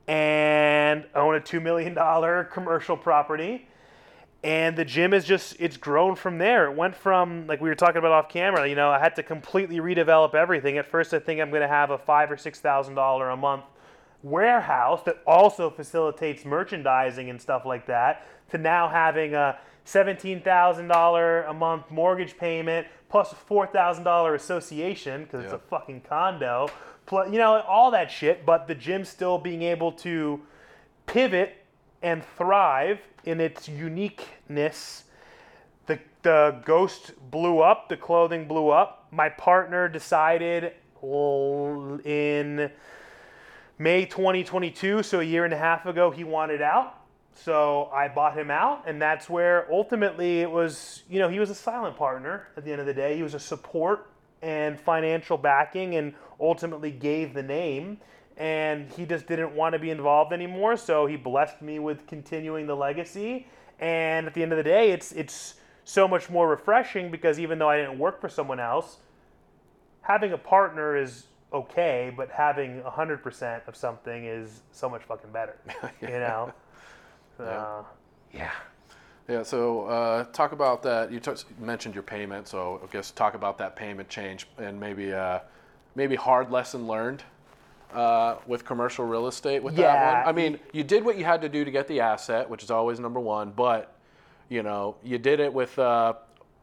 and own a 2 million dollar commercial property and the gym is just it's grown from there. It went from like we were talking about off camera you know i had to completely redevelop everything. At first i think i'm going to have a five or six thousand dollar a month warehouse that also facilitates merchandising and stuff like that to now having a $17000 a month mortgage payment plus a $4000 association because it's a fucking condo plus you know all that shit but the gym still being able to pivot and thrive in its uniqueness. The, the ghost blew up, the clothing blew up. My partner decided in May 2022, so a year and a half ago, he wanted out. So I bought him out, and that's where ultimately it was, you know, he was a silent partner at the end of the day. He was a support and financial backing, and ultimately gave the name. And he just didn't want to be involved anymore, so he blessed me with continuing the legacy. And at the end of the day, it's it's so much more refreshing because even though I didn't work for someone else, having a partner is okay, but having 100% of something is so much fucking better. You know? Yeah. Uh, yeah. Yeah, so uh, talk about that. You t- mentioned your payment, so I guess talk about that payment change and maybe uh, maybe hard lesson learned uh, with commercial real estate with that one. I mean, you did what you had to do to get the asset, which is always number one, but you know you did it with uh,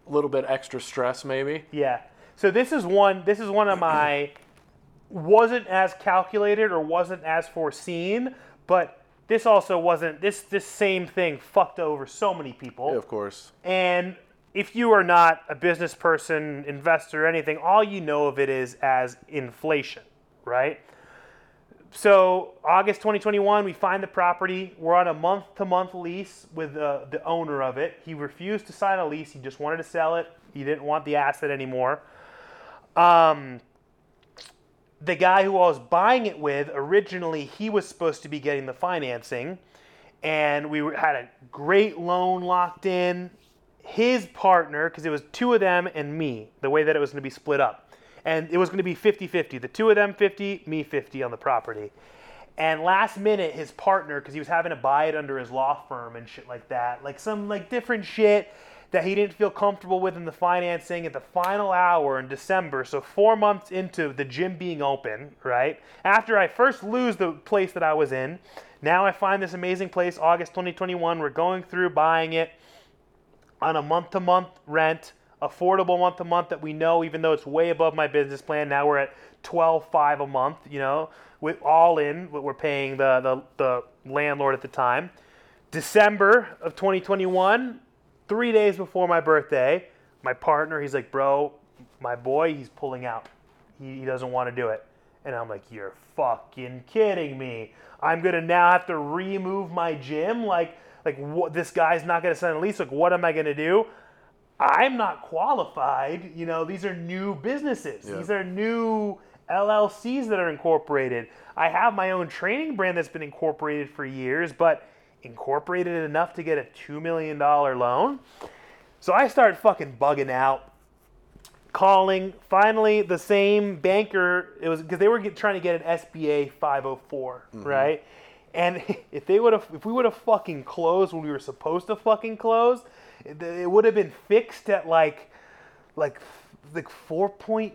a little bit extra stress, maybe. Yeah. So this is one. This is one of my wasn't as calculated or wasn't as foreseen, but this also wasn't. This this same thing fucked over so many people. Yeah, of course. And if you are not a business person, investor, anything, all you know of it is as inflation, right? So August 2021, we find the property. We're on a month-to-month lease with uh, the owner of it. He refused to sign a lease. He just wanted to sell it. He didn't want the asset anymore. Um, the guy who I was buying it with originally, he was supposed to be getting the financing, and we had a great loan locked in. His partner, because it was two of them and me, the way that it was going to be split up. And it was going to be 50 50. The two of them 50, me 50 on the property. And last minute, his partner, because he was having to buy it under his law firm and shit like that, like some like different shit that he didn't feel comfortable with in the financing at the final hour in December. So four months into the gym being open, right? After I first lose the place that I was in, now I find this amazing place, August 2021. We're going through buying it on a month to month rent, affordable month to month that we know, even though it's way above my business plan. Now we're at 12.5 a month, you know, with all in what we're paying the, the the landlord at the time. December of 2021, three days before my birthday, my partner, he's like, bro, my boy, he's pulling out. He, he doesn't want to do it. And I'm like, you're fucking kidding me. I'm gonna now have to remove my gym. Like, like what? This guy's not gonna sign a lease. Like, what am I gonna do? I'm not qualified. You know, these are new businesses. Yeah. These are new LLCs that are incorporated. I have my own training brand that's been incorporated for years, but incorporated enough to get a $2 million loan. So I started fucking bugging out, calling. Finally, the same banker, it was because they were get, trying to get an SBA 504, mm-hmm. right? And if they would have, if we would have fucking closed when we were supposed to fucking close, it, it would have been fixed at like, like, like 4.1,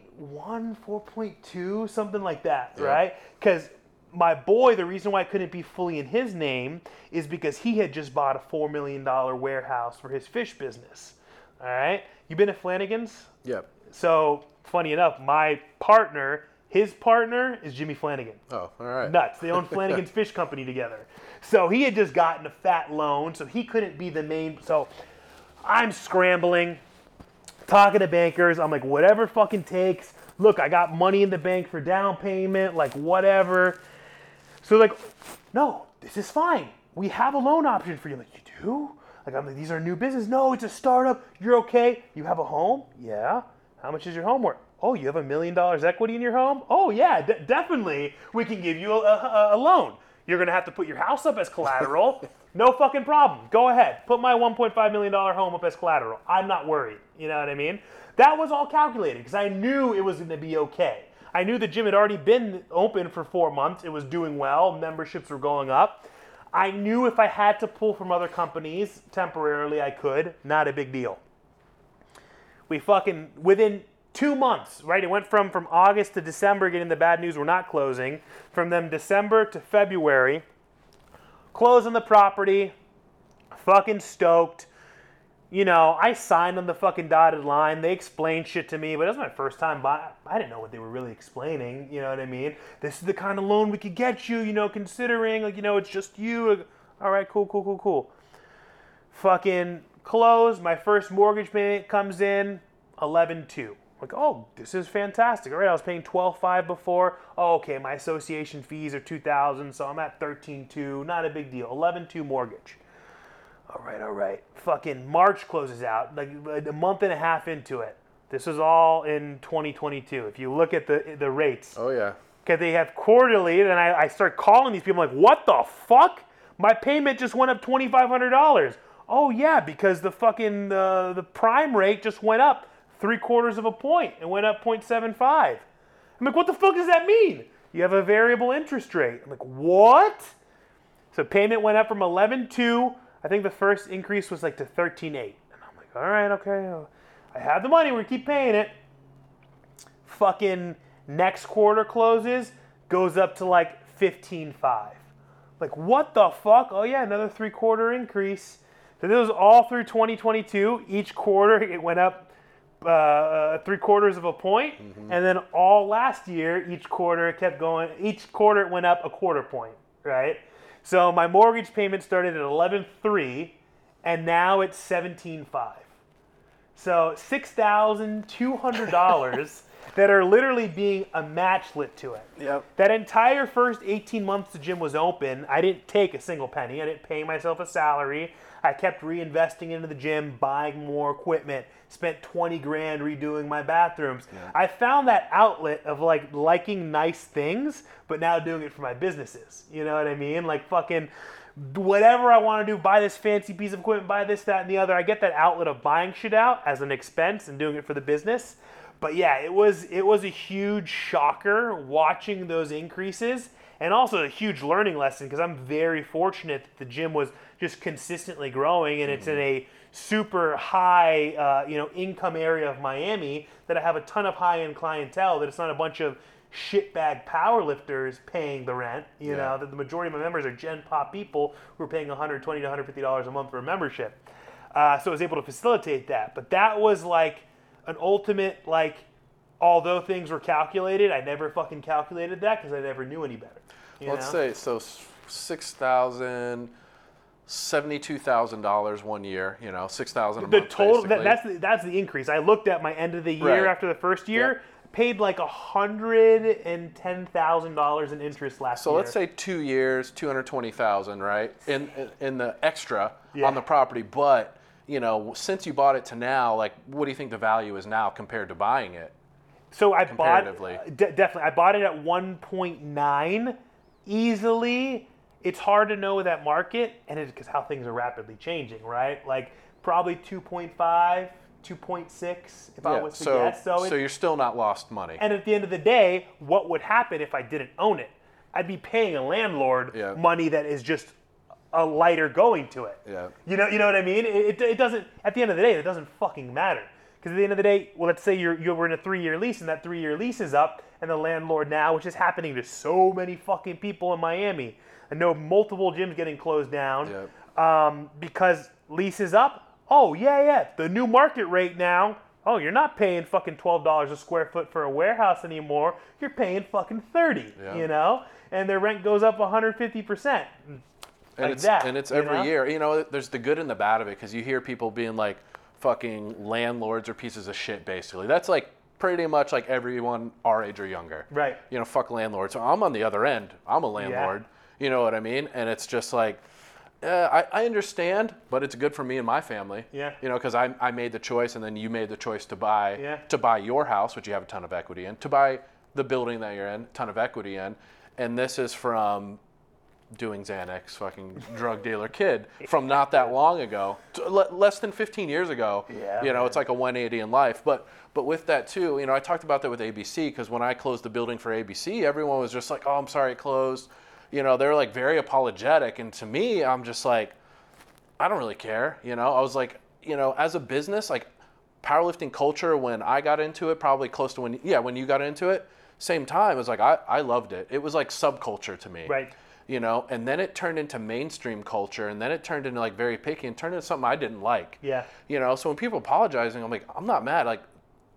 4.2, something like that, Yeah. right? Because my boy, the reason why it couldn't be fully in his name is because he had just bought a four million dollar warehouse for his fish business. All right, you been to Flanigan's? Yep. So funny enough, my partner, his partner is Jimmy Flanigan. Oh, all right. Nuts. They own Flanigan's Fish Company together. So he had just gotten a fat loan, so he couldn't be the main. So I'm scrambling, talking to bankers. I'm like, whatever fucking takes. Look, I got money in the bank for down payment, like whatever. So like, no, this is fine. We have a loan option for you. Like, you do? Like, I'm like, these are new business. No, it's a startup. You're okay. You have a home? Yeah. How much is your home worth? Oh, you have a million dollars equity in your home? Oh, yeah, de- definitely. We can give you a, a, a loan. You're gonna have to put your house up as collateral. no fucking problem. Go ahead. Put my 1.5 million dollar home up as collateral. I'm not worried. You know what I mean? That was all calculated because I knew it was gonna be okay. I knew the gym had already been open for four months. It was doing well. Memberships were going up. I knew if I had to pull from other companies temporarily, I could. Not a big deal. We fucking within two months, right? It went from from August to December, getting the bad news we're not closing. From them December to February, closing the property, fucking stoked. You know, I signed on the fucking dotted line. They explained shit to me, but it was my first time buy. I didn't know what they were really explaining. You know what I mean? This is the kind of loan we could get you. You know, considering like you know it's just you. All right, cool, cool, cool, cool. Fucking close. My first mortgage payment comes in eleven two. Like, oh, this is fantastic. All right, I was paying twelve five before. Oh, okay, my association fees are two thousand, so I'm at thirteen two. Not a big deal. Eleven two mortgage. All right, all right. Fucking March closes out, like a month and a half into it. This is all in 2022. If you look at the the rates, Oh yeah. because they have quarterly, and I, I start calling these people. I'm like, what the fuck? My payment just went up twenty five hundred dollars. Oh yeah, because the fucking uh, the prime rate just went up three quarters of a point. It went up 0.75. I'm like, what the fuck does that mean? You have a variable interest rate. I'm like, what? So payment went up from 11.2. I think the first increase was like to 13.8. And I'm like, all right, okay. I have the money. We keep paying it fucking next quarter closes goes up to like 15.5 like what the fuck oh yeah another three quarter increase so this was all through 2022 each quarter it went up uh, uh, three quarters of a point, and then all last year each quarter it kept going each quarter it went up a quarter point right so my mortgage payment started at 11.3 and now it's 17.5 so six thousand two hundred dollars that are literally being a match lit to it. Yep. That entire first eighteen months the gym was open, I didn't take a single penny. I didn't pay myself a salary. I kept reinvesting into the gym, buying more equipment. Spent twenty grand redoing my bathrooms. I found that outlet of like liking nice things, but now doing it for my businesses. You know what I mean? Like fucking whatever I want to do, buy this fancy piece of equipment, buy this, that, and the other. I get that outlet of buying shit out as an expense and doing it for the business. But yeah, it was it was a huge shocker watching those increases, and also a huge learning lesson because I'm very fortunate that the gym was just consistently growing, and it's in a super high uh, you know income area of Miami that I have a ton of high end clientele. That it's not a bunch of shitbag powerlifters paying the rent. You Yeah. know that the majority of my members are Gen Pop people who are paying 120 to 150 dollars a month for a membership. Uh, so I was able to facilitate that. But that was like an ultimate like although things were calculated, I never fucking calculated that because I never knew any better. Let's know? say so six thousand, seventy-two thousand dollars one year. You know, six thousand a the month. total that, that's the, that's the increase. I looked at my end of the year Right. after the first year, paid like a hundred and ten thousand dollars in interest last So year. let's say two years, two hundred twenty thousand, right? In in- in the extra Yeah. on the property, but you know, since you bought it to now, like, what do you think the value is now compared to buying it? So I bought Comparatively. Uh, de- definitely. I bought it at 1.9 easily. It's hard to know with that market, and it's because how things are rapidly changing, right? Like probably 2.5, 2.6 if I was to so guess. So, so it, you're still not lost money. and at the end of the day, what would happen if I didn't own it? I'd be paying a landlord Yeah. money that is just a lighter going to it. Yeah. You know, you know what I mean? It, it, it doesn't. At the end of the day, it doesn't fucking matter. Because at the end of the day, well, let's say you're you're in a three-year lease, and that three-year lease is up, and the landlord now, which is happening to so many fucking people in Miami, I know multiple gyms getting closed down Yep. um, because lease is up. Oh yeah, yeah. The new market rate now. Oh, you're not paying fucking twelve dollars a square foot for a warehouse anymore. You're paying fucking thirty. Yeah. You know, and their rent goes up 150 percent. and like it's that, and it's every know? year. You know, there's the good and the bad of it because you hear people being like, "Fucking landlords are pieces of shit." Basically, that's like pretty much like everyone our age or younger. Right. You know, fuck landlords. So I'm on the other end. I'm a landlord. You know what I mean? And it's just like. Uh, I, I understand, but it's good for me and my family. Yeah. You know, because I, I made the choice, and then you made the choice to buy Yeah. to buy your house, which you have a ton of equity in, to buy the building that you're in, ton of equity in, and this is from doing Xanax, fucking drug dealer kid from not that long ago, le- less than 15 years ago. Yeah, you know, man. it's like a 180 in life. But but with that too, you know, I talked about that with ABC because when I closed the building for ABC, everyone was just like, "Oh, I'm sorry, it closed." You know, they're like very apologetic, and to me, I'm just like, I don't really care. You know, I was like, you know, as a business, like powerlifting culture when I got into it, probably close to when yeah, when you got into it, same time, it was like I, I loved it. It was like subculture to me. Right. You know, and then it turned into mainstream culture and then it turned into like very picky and turned into something I didn't like. Yeah. You know, so when people apologizing, I'm like, I'm not mad. Like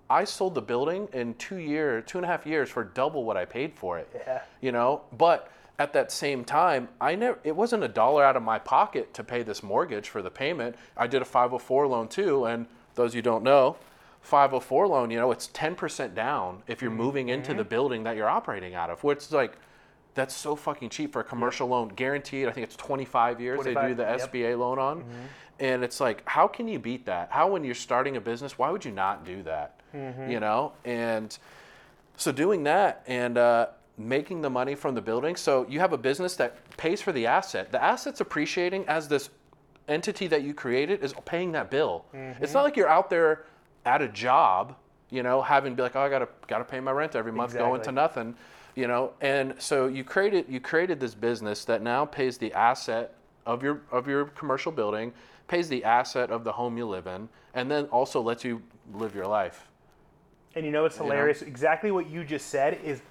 I sold the building in two year, two and a half years for double what I paid for it. Yeah. You know, but at that same time, I never. It wasn't a dollar out of my pocket to pay this mortgage for the payment. I did a 504 loan too, and those you don't know, 504 loan, you know, it's 10% down if you're moving into mm-hmm. the building that you're operating out of, which is like. That's so fucking cheap for a commercial loan, guaranteed. I think it's 25 years they do the yep. SBA loan on. Mm-hmm. And it's like, how can you beat that? How, when you're starting a business, why would you not do that? Mm-hmm. You know? And so doing that and uh, making the money from the building. So you have a business that pays for the asset. The asset's appreciating as this entity that you created is paying that bill. Mm-hmm. It's not like you're out there at a job, you know, having to be like, oh, I gotta gotta pay my rent every month, going to nothing, you know. And so you created you created this business that now pays the asset of your of your commercial building, pays the asset of the home you live in, and then also lets you live your life. And you know know? hilarious? Exactly what you just said is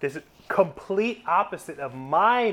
this complete opposite of my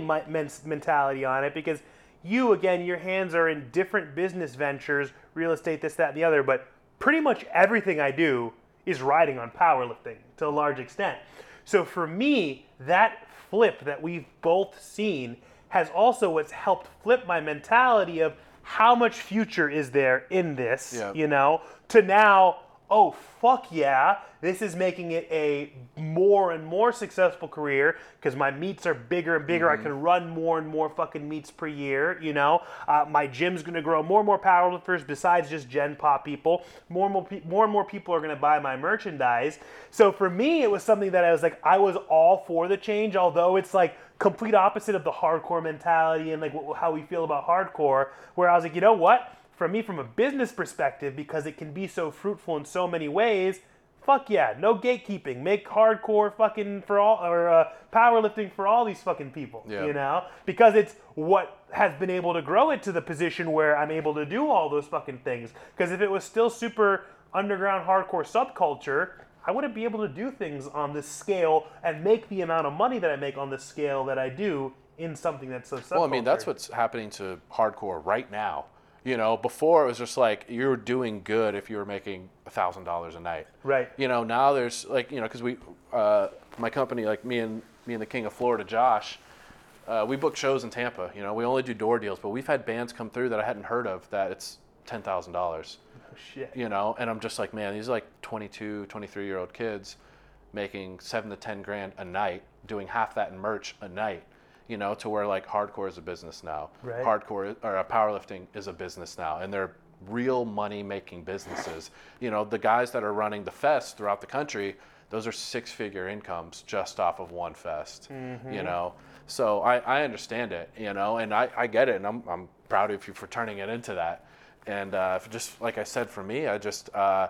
mentality on it because you, again, your hands are in different business ventures, real estate, this, that, and the other, but pretty much everything I do is riding on powerlifting to a large extent. So for me, that flip that we've both seen has also what's helped flip my mentality of how much future is there in this, Yeah. you know, to now, oh fuck yeah, this is making it a more and more successful career because my meets are bigger and bigger. I can run more and more fucking meets per year, you know. Uh, my gym's gonna grow more and more powerlifters besides just Gen Pop people. More and more, pe- more and more people are gonna buy my merchandise. So for me, it was something that I was like, I was all for the change, although it's like complete opposite of the hardcore mentality and like how we feel about hardcore. Where I was like, you know what? For me, from a business perspective, because it can be so fruitful in so many ways, fuck yeah, no gatekeeping. Make hardcore fucking for all, or uh, powerlifting for all these fucking people. Yeah. You know, because it's what has been able to grow it to the position where I'm able to do all those fucking things. Because if it was still super underground hardcore subculture, I wouldn't be able to do things on this scale and make the amount of money that I make on this scale that I do in something that's so subculture. Well, I mean, that's what's happening to hardcore right now. You know, before it was just like you were doing good if you were making thousand dollars a night. Right. You know, now there's like you know because we, uh, my company like me and me and the King of Florida, Josh, uh, we book shows in Tampa. You know, we only do door deals, but we've had bands come through that I hadn't heard of that it's ten thousand dollars. Oh, shit. You know, and I'm just like, man, these are like 22, 23 year old kids making seven to ten grand a night, doing half that in merch a night. You know, to where like hardcore is a business now. Right. Hardcore or uh, powerlifting is a business now, and they're real money making businesses. You know, the guys that are running the fest throughout the country, those are six figure incomes just off of one fest. You know, so I, I understand it. You know, and I, I get it, and I'm I'm proud of you for turning it into that. And uh, just like I said, for me, I just. Uh,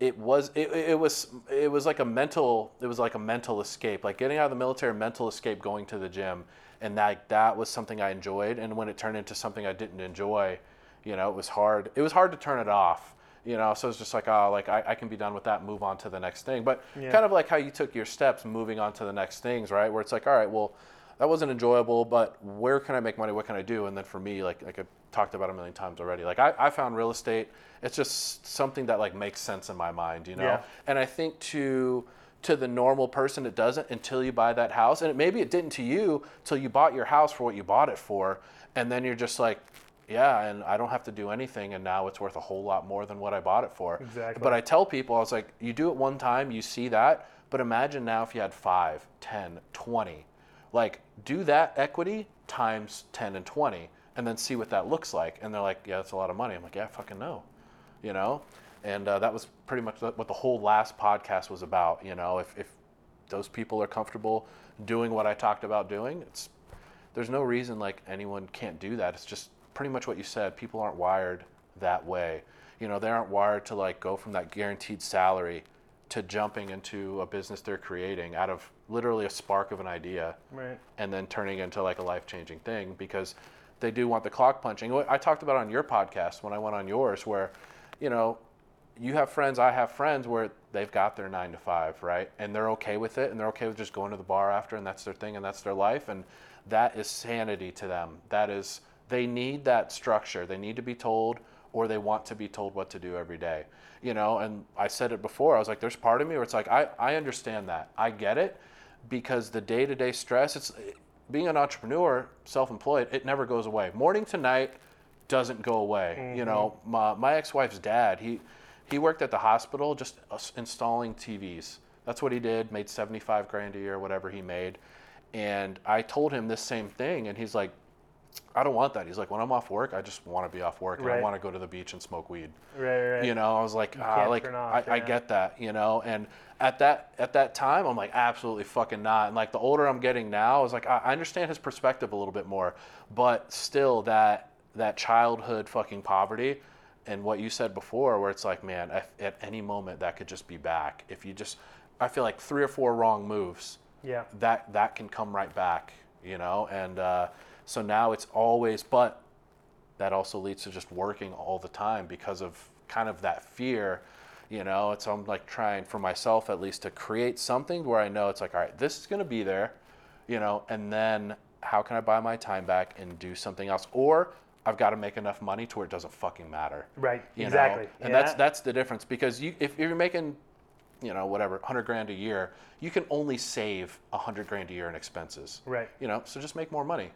it was it, it was it was like a mental it was like a mental escape like getting out of the military mental escape going to the gym. And that that was something i enjoyed. And when it turned into something i didn't enjoy you know it was hard it was hard to turn it off you know? So it's just like oh like I, I can be done with that move on to the next thing. But Yeah. kind of like how you took your steps moving on to the next things right? Where it's like all right well that wasn't enjoyable but where can i make money what can i do and then for me like like i talked about a million times already like i, I found real estate it's just something that like makes sense in my mind you know Yeah. and i think to to the normal person it doesn't until you buy that house and it, maybe it didn't to you till you bought your house for what you bought it for and then you're just like yeah and i don't have to do anything and now it's worth a whole lot more than what i bought it for Exactly. but i tell people i was like you do it one time you see that but imagine now if you had 5 10 20 like do that equity times 10 and 20 and then see what that looks like. And they're like yeah that's a lot of money. I'm like yeah fucking no you know? And uh, that was pretty much what the whole last podcast was about you know? If, if those people are comfortable doing what i talked about doing it's there's no reason like anyone can't do that. It's just pretty much what you said. People aren't wired that way. You know they aren't wired to like go from that guaranteed salary to jumping into a business they're creating out of literally a spark of an idea Right. and then turning into like a life changing thing because they do want the clock punching. I talked about on your podcast when I went on yours, where, you know, you have friends, I have friends where they've got their nine to five, right? And they're okay with it and they're okay with just going to the bar after and that's their thing and that's their life. And that is sanity to them. That is, they need that structure. They need to be told or they want to be told what to do every day. You know, and I said it before, I was like, there's part of me where it's like, I, I understand that. I get it because the day to day stress, it's being an entrepreneur, self employed, it never goes away. Morning to night doesn't go away. You know, my, my ex wife's dad, he, he worked at the hospital just uh, installing TVs. That's what he did, made 75 grand a year, whatever he made. And I told him this same thing, and he's like, I don't want that. He's like, when I'm off work, I just want to be off work and I want to go to the beach and smoke weed Right. Right. you know i was like ah, like off, I, I get that you know and at that at that time i'm like absolutely fucking not and like the older i'm getting now i was like i I understand his perspective a little bit more but still that that childhood fucking poverty and what you said before where it's like man at, at any moment that could just be back if you just i feel like three or four wrong moves Yeah. that that can come right back you know and uh, so now it's always but that also leads to just working all the time because of kind of that fear you know it's i'm like trying for myself at least to create something where i know it's like all right this is going to be there you know and then how can i buy my time back and do something else or i've got to make enough money to where it doesn't fucking matter Right. you know? exactly. and Yeah. that's that's the difference because you if you're making you know whatever 100 grand a year you can only save 100 grand a year in expenses Right. you know so just make more money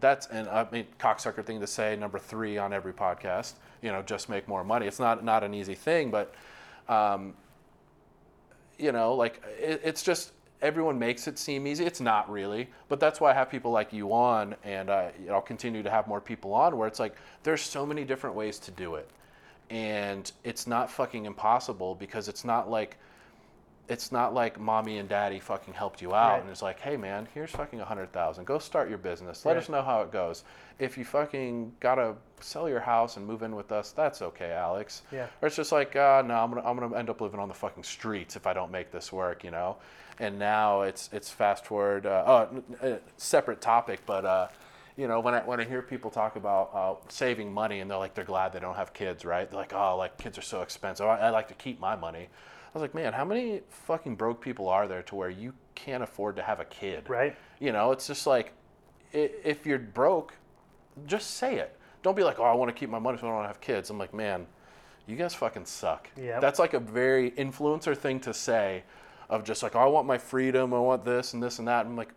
that's an i mean cocksucker thing to say number three on every podcast you know just make more money. It's not not an easy thing but um, you know like it, it's just everyone makes it seem easy. It's not really but that's why i have people like you on and uh, i'll continue to have more people on where it's like there's so many different ways to do it. And it's not fucking impossible because it's not like it's not like mommy and daddy fucking helped you out Right. and it's like, hey man, here's fucking a hundred thousand. Go start your business. Let Right. us know how it goes. If you fucking gotta sell your house and move in with us, that's okay, Alex. Yeah. Or it's just like, uh, no, I'm gonna I'm gonna end up living on the fucking streets if I don't make this work, you know. And now it's it's fast forward. Uh, oh, n- separate topic, but. Uh, you know, when I when I hear people talk about uh, saving money and they're like they're glad they don't have kids, right? They're like, oh, like kids are so expensive. I, I like to keep my money. I was like, man, how many fucking broke people are there to where you can't afford to have a kid? Right. You know, it's just like, if you're broke, just say it. don't be like, oh, I want to keep my money so I don't have kids. I'm like, man, you guys fucking suck. Yeah. That's like a very influencer thing to say, of just like, oh, I want my freedom, I want this and this and that. I'm like,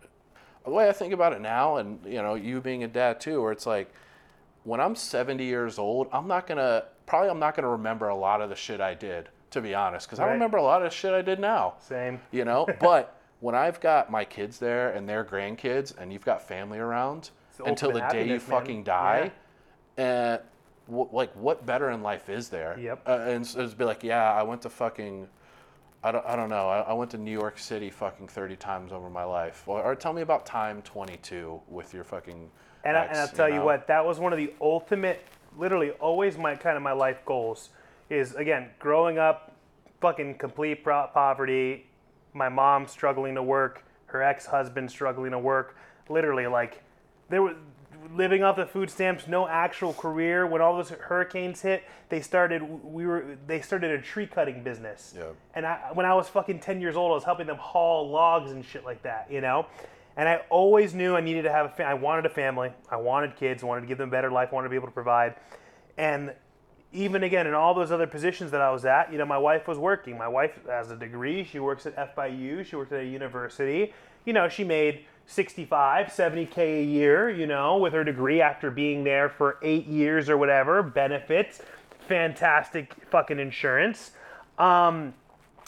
the way I think about it now, and you know, you being a dad too, where it's like, when I'm 70 years old, I'm not gonna probably I'm not gonna remember a lot of the shit I did, to be honest, because I remember a lot of shit I did now Same. you know but when i've got my kids there and their grandkids and you've got family around the until the day you man. fucking die and w- like what better in life is there Yep. uh, and so it's be like yeah i went to fucking I don't, I don't know. I, I went to New York City fucking 30 times over my life. Or, or tell me about time 22 with your fucking. And, I, ex, and I'll tell you know? what, that was one of the ultimate, literally always my kind of my life goals. Is again growing up, fucking complete pro- poverty, my mom struggling to work, her ex-husband struggling to work. Literally, like there was living off the food stamps, no actual career. When all those hurricanes hit, they started. We were they started a tree cutting business. Yeah. And I, when I was fucking 10 years old, I was helping them haul logs and shit like that, you know? And I always knew I needed to have a fa- I wanted a family. I wanted kids, wanted to give them a better life, wanted to be able to provide. And even again, in all those other positions that I was at, you know, my wife was working. My wife has a degree. She works at FIU. She worked at a university. You know, she made 65, 70K a year, you know, with her degree after being there for eight years or whatever. Benefits, fantastic fucking insurance. Um,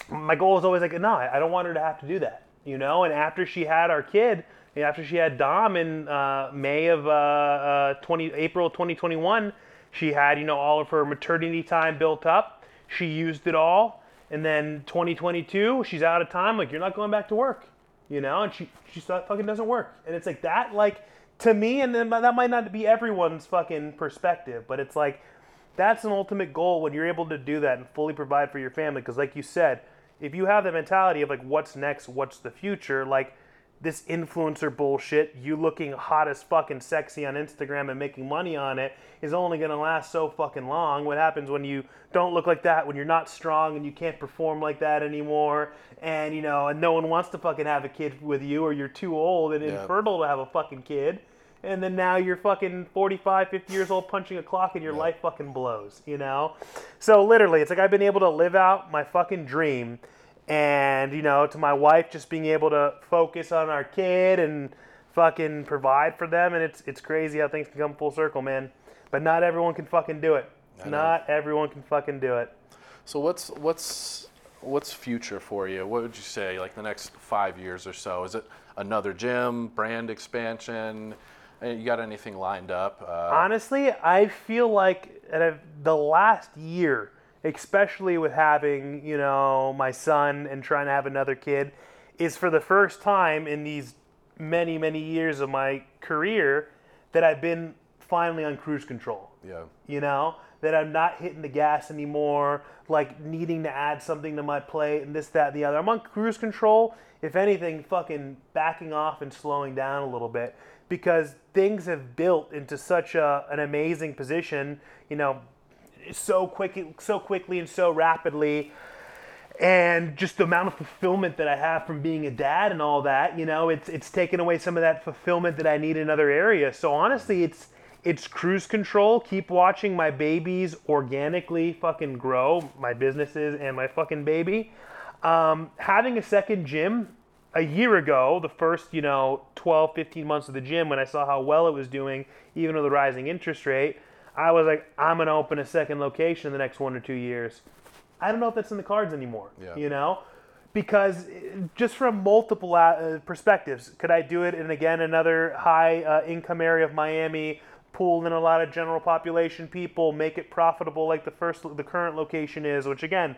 my goal was always like, no, I I don't want her to have to do that, you know. And after she had our kid, after she had Dom in uh, May of uh, uh, 20 April 2021, she had you know all of her maternity time built up. She used it all, and then 2022, she's out of time. Like you're not going back to work, you know. And she she fucking doesn't work, and it's like that like to me, and then that might not be everyone's fucking perspective, but it's like that's an ultimate goal when you're able to do that and fully provide for your family because like you said if you have the mentality of like what's next what's the future like this influencer bullshit you looking hot as fucking sexy on instagram and making money on it is only going to last so fucking long. What happens when you don't look like that when you're not strong and you can't perform like that anymore? And you know and no one wants to fucking have a kid with you or you're too old and Yeah. infertile to have a fucking kid. And then now you're fucking 45 50 years old punching a clock and your life fucking blows you know? So literally it's like i've been able to live out my fucking dream and you know to my wife just being able to focus on our kid and fucking provide for them and it's it's crazy how things can come full circle man but not everyone can fucking do it not everyone can fucking do it So what's what's what's future for you? What would you say like the next five years or so? Is it another gym, brand expansion? Uh, You got anything lined up? Uh, Honestly, I feel like the last year, especially with having you know my son and trying to have another kid, is for the first time in these many many years of my career that I've been finally on cruise control yeah. you know that i'm not hitting the gas anymore like needing to add something to my plate and this that and the other i'm on cruise control if anything fucking backing off and slowing down a little bit because things have built into such a, an amazing position you know so quick so quickly and so rapidly and just the amount of fulfillment that I have from being a dad and all that, you know, it's it's taken away some of that fulfillment that I need in other areas. So honestly, it's it's cruise control. Keep watching my babies organically fucking grow, my businesses and my fucking baby. Um, having a second gym a year ago, the first, you know, 12, 15 months of the gym, when I saw how well it was doing, even with the rising interest rate, I was like, I'm going to open a second location in the next one or two years. I don't know if that's in the cards anymore. Yeah. You know, because uh, just from multiple uh, perspectives, could I do it in again another high uh, income area of Miami, pull in a lot of general population people, make it profitable like the first the current location is, which again,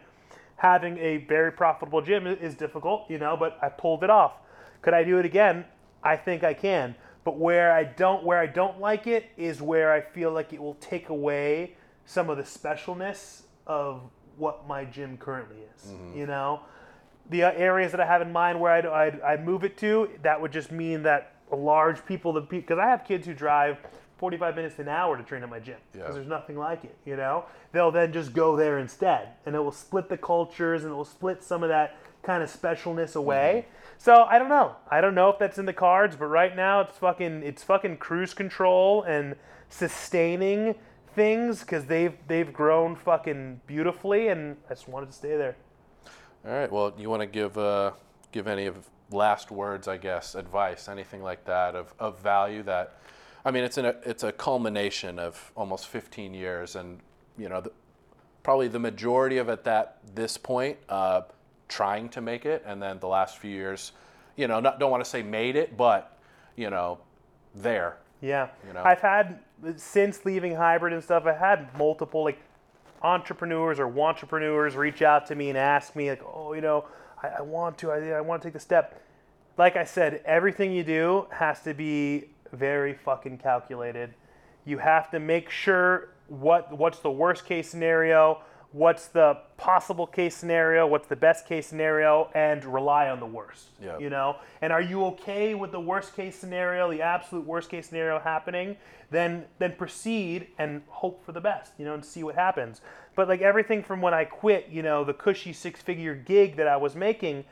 having a very profitable gym is difficult, you know, but I pulled it off. Could I do it again? I think I can. But where I don't where I don't like it is where I feel like it will take away some of the specialness of what my gym currently is. You know, the uh, areas that I have in mind where I'd, I'd, I'd move it to, that would just mean that large people, the because I have kids who drive 45 minutes to an hour to train at my gym because Yeah. there's nothing like it, you know? They'll then just go there instead, and it will split the cultures and it will split some of that kind of specialness away. So I don't know. I don't know if that's in the cards, but right now it's fucking it's fucking cruise control and sustaining things because they've they've grown fucking beautifully, and I just wanted to stay there. All right. Well, you want to give uh, give any of last words, I guess, advice, anything like that of, of value that, I mean, it's a it's a culmination of almost 15 years, and you know, the, probably the majority of it that this point, uh, trying to make it, and then the last few years, you know, not, don't want to say made it, but you know, there. Yeah. You know? I've had since leaving hybrid and stuff. I had multiple like entrepreneurs or entrepreneurs reach out to me and ask me like, oh, you know, I, I want to, I, I want to take the step. Like I said, everything you do has to be very fucking calculated. You have to make sure what what's the worst case scenario, what's the possible case scenario, what's the best case scenario, and rely on the worst. Yeah. You know, and are you okay with the worst case scenario, the absolute worst case scenario happening? Then then proceed and hope for the best. You know, and see what happens. But like everything from when I quit, you know, the cushy six figure gig that I was making,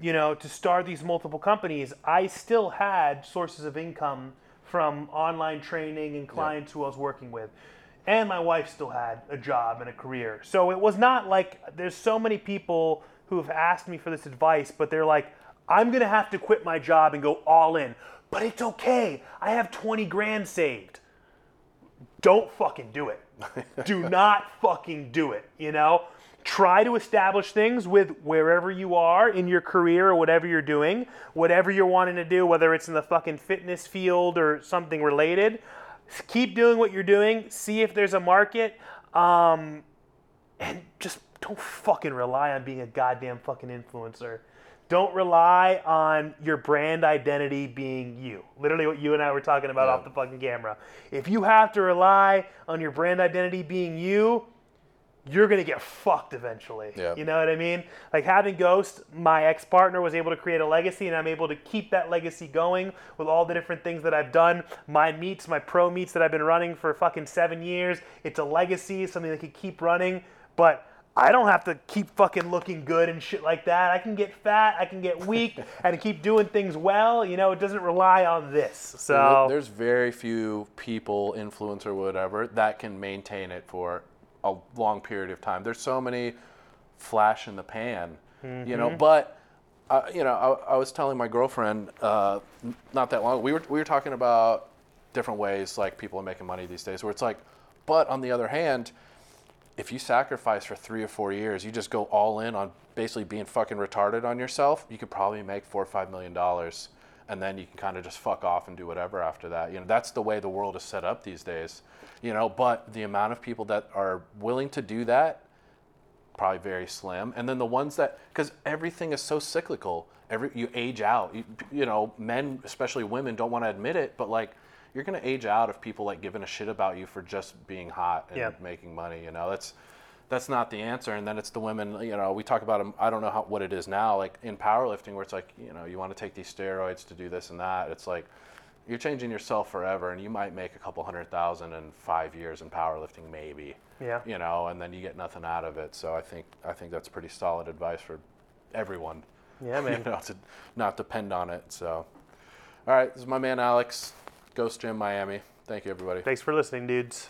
you know, to start these multiple companies, I still had sources of income from online training and clients who I was working with. And my wife still had a job and a career. So it was not like there's so many people who have asked me for this advice, but they're like, I'm gonna have to quit my job and go all in. But it's okay. I have 20 grand saved. Don't fucking do it. do not fucking do it, you know? Try to establish things with wherever you are in your career or whatever you're doing, whatever you're wanting to do, whether it's in the fucking fitness field or something related. Keep doing what you're doing, see if there's a market, um, and just don't fucking rely on being a goddamn fucking influencer. Don't rely on your brand identity being you. Literally, what you and I were talking about Yeah. off the fucking camera. If you have to rely on your brand identity being you, you're gonna get fucked eventually. Yeah. You know what I mean? Like having Ghost, my ex partner was able to create a legacy, and I'm able to keep that legacy going with all the different things that I've done. My meets, my pro meets that I've been running for fucking seven years. It's a legacy, something that could keep running. But I don't have to keep fucking looking good and shit like that. I can get fat, I can get weak, and keep doing things well. You know, it doesn't rely on this. So there's very few people, influencer, whatever, that can maintain it for a long period of time. There's so many flash in the pan, you know. But uh, you know, I, I was telling my girlfriend uh, not that long. We were we were talking about different ways like people are making money these days. Where it's like, but on the other hand, if you sacrifice for three or four years, you just go all in on basically being fucking retarded on yourself, you could probably make four or five million dollars. And then you can kind of just fuck off and do whatever after that. You know, that's the way the world is set up these days. You know, but the amount of people that are willing to do that, probably very slim. And then the ones that, because everything is so cyclical. Every you age out. You, you know, men, especially women, don't want to admit it, but like you're gonna age out of people like giving a shit about you for just being hot and Yeah. making money. You know, that's that's not the answer. And then it's the women. You know, we talk about them. I don't know how what it is now, like in powerlifting, where it's like you know you want to take these steroids to do this and that. It's like you're changing yourself forever, and you might make a couple hundred thousand in five years in powerlifting, maybe yeah. you know, and then you get nothing out of it. So I think I think that's pretty solid advice for everyone. Yeah, man. you know, to not depend on it. So, all right, this is my man Alex, Ghost Gym Miami. Thank you, everybody. Thanks for listening, dudes.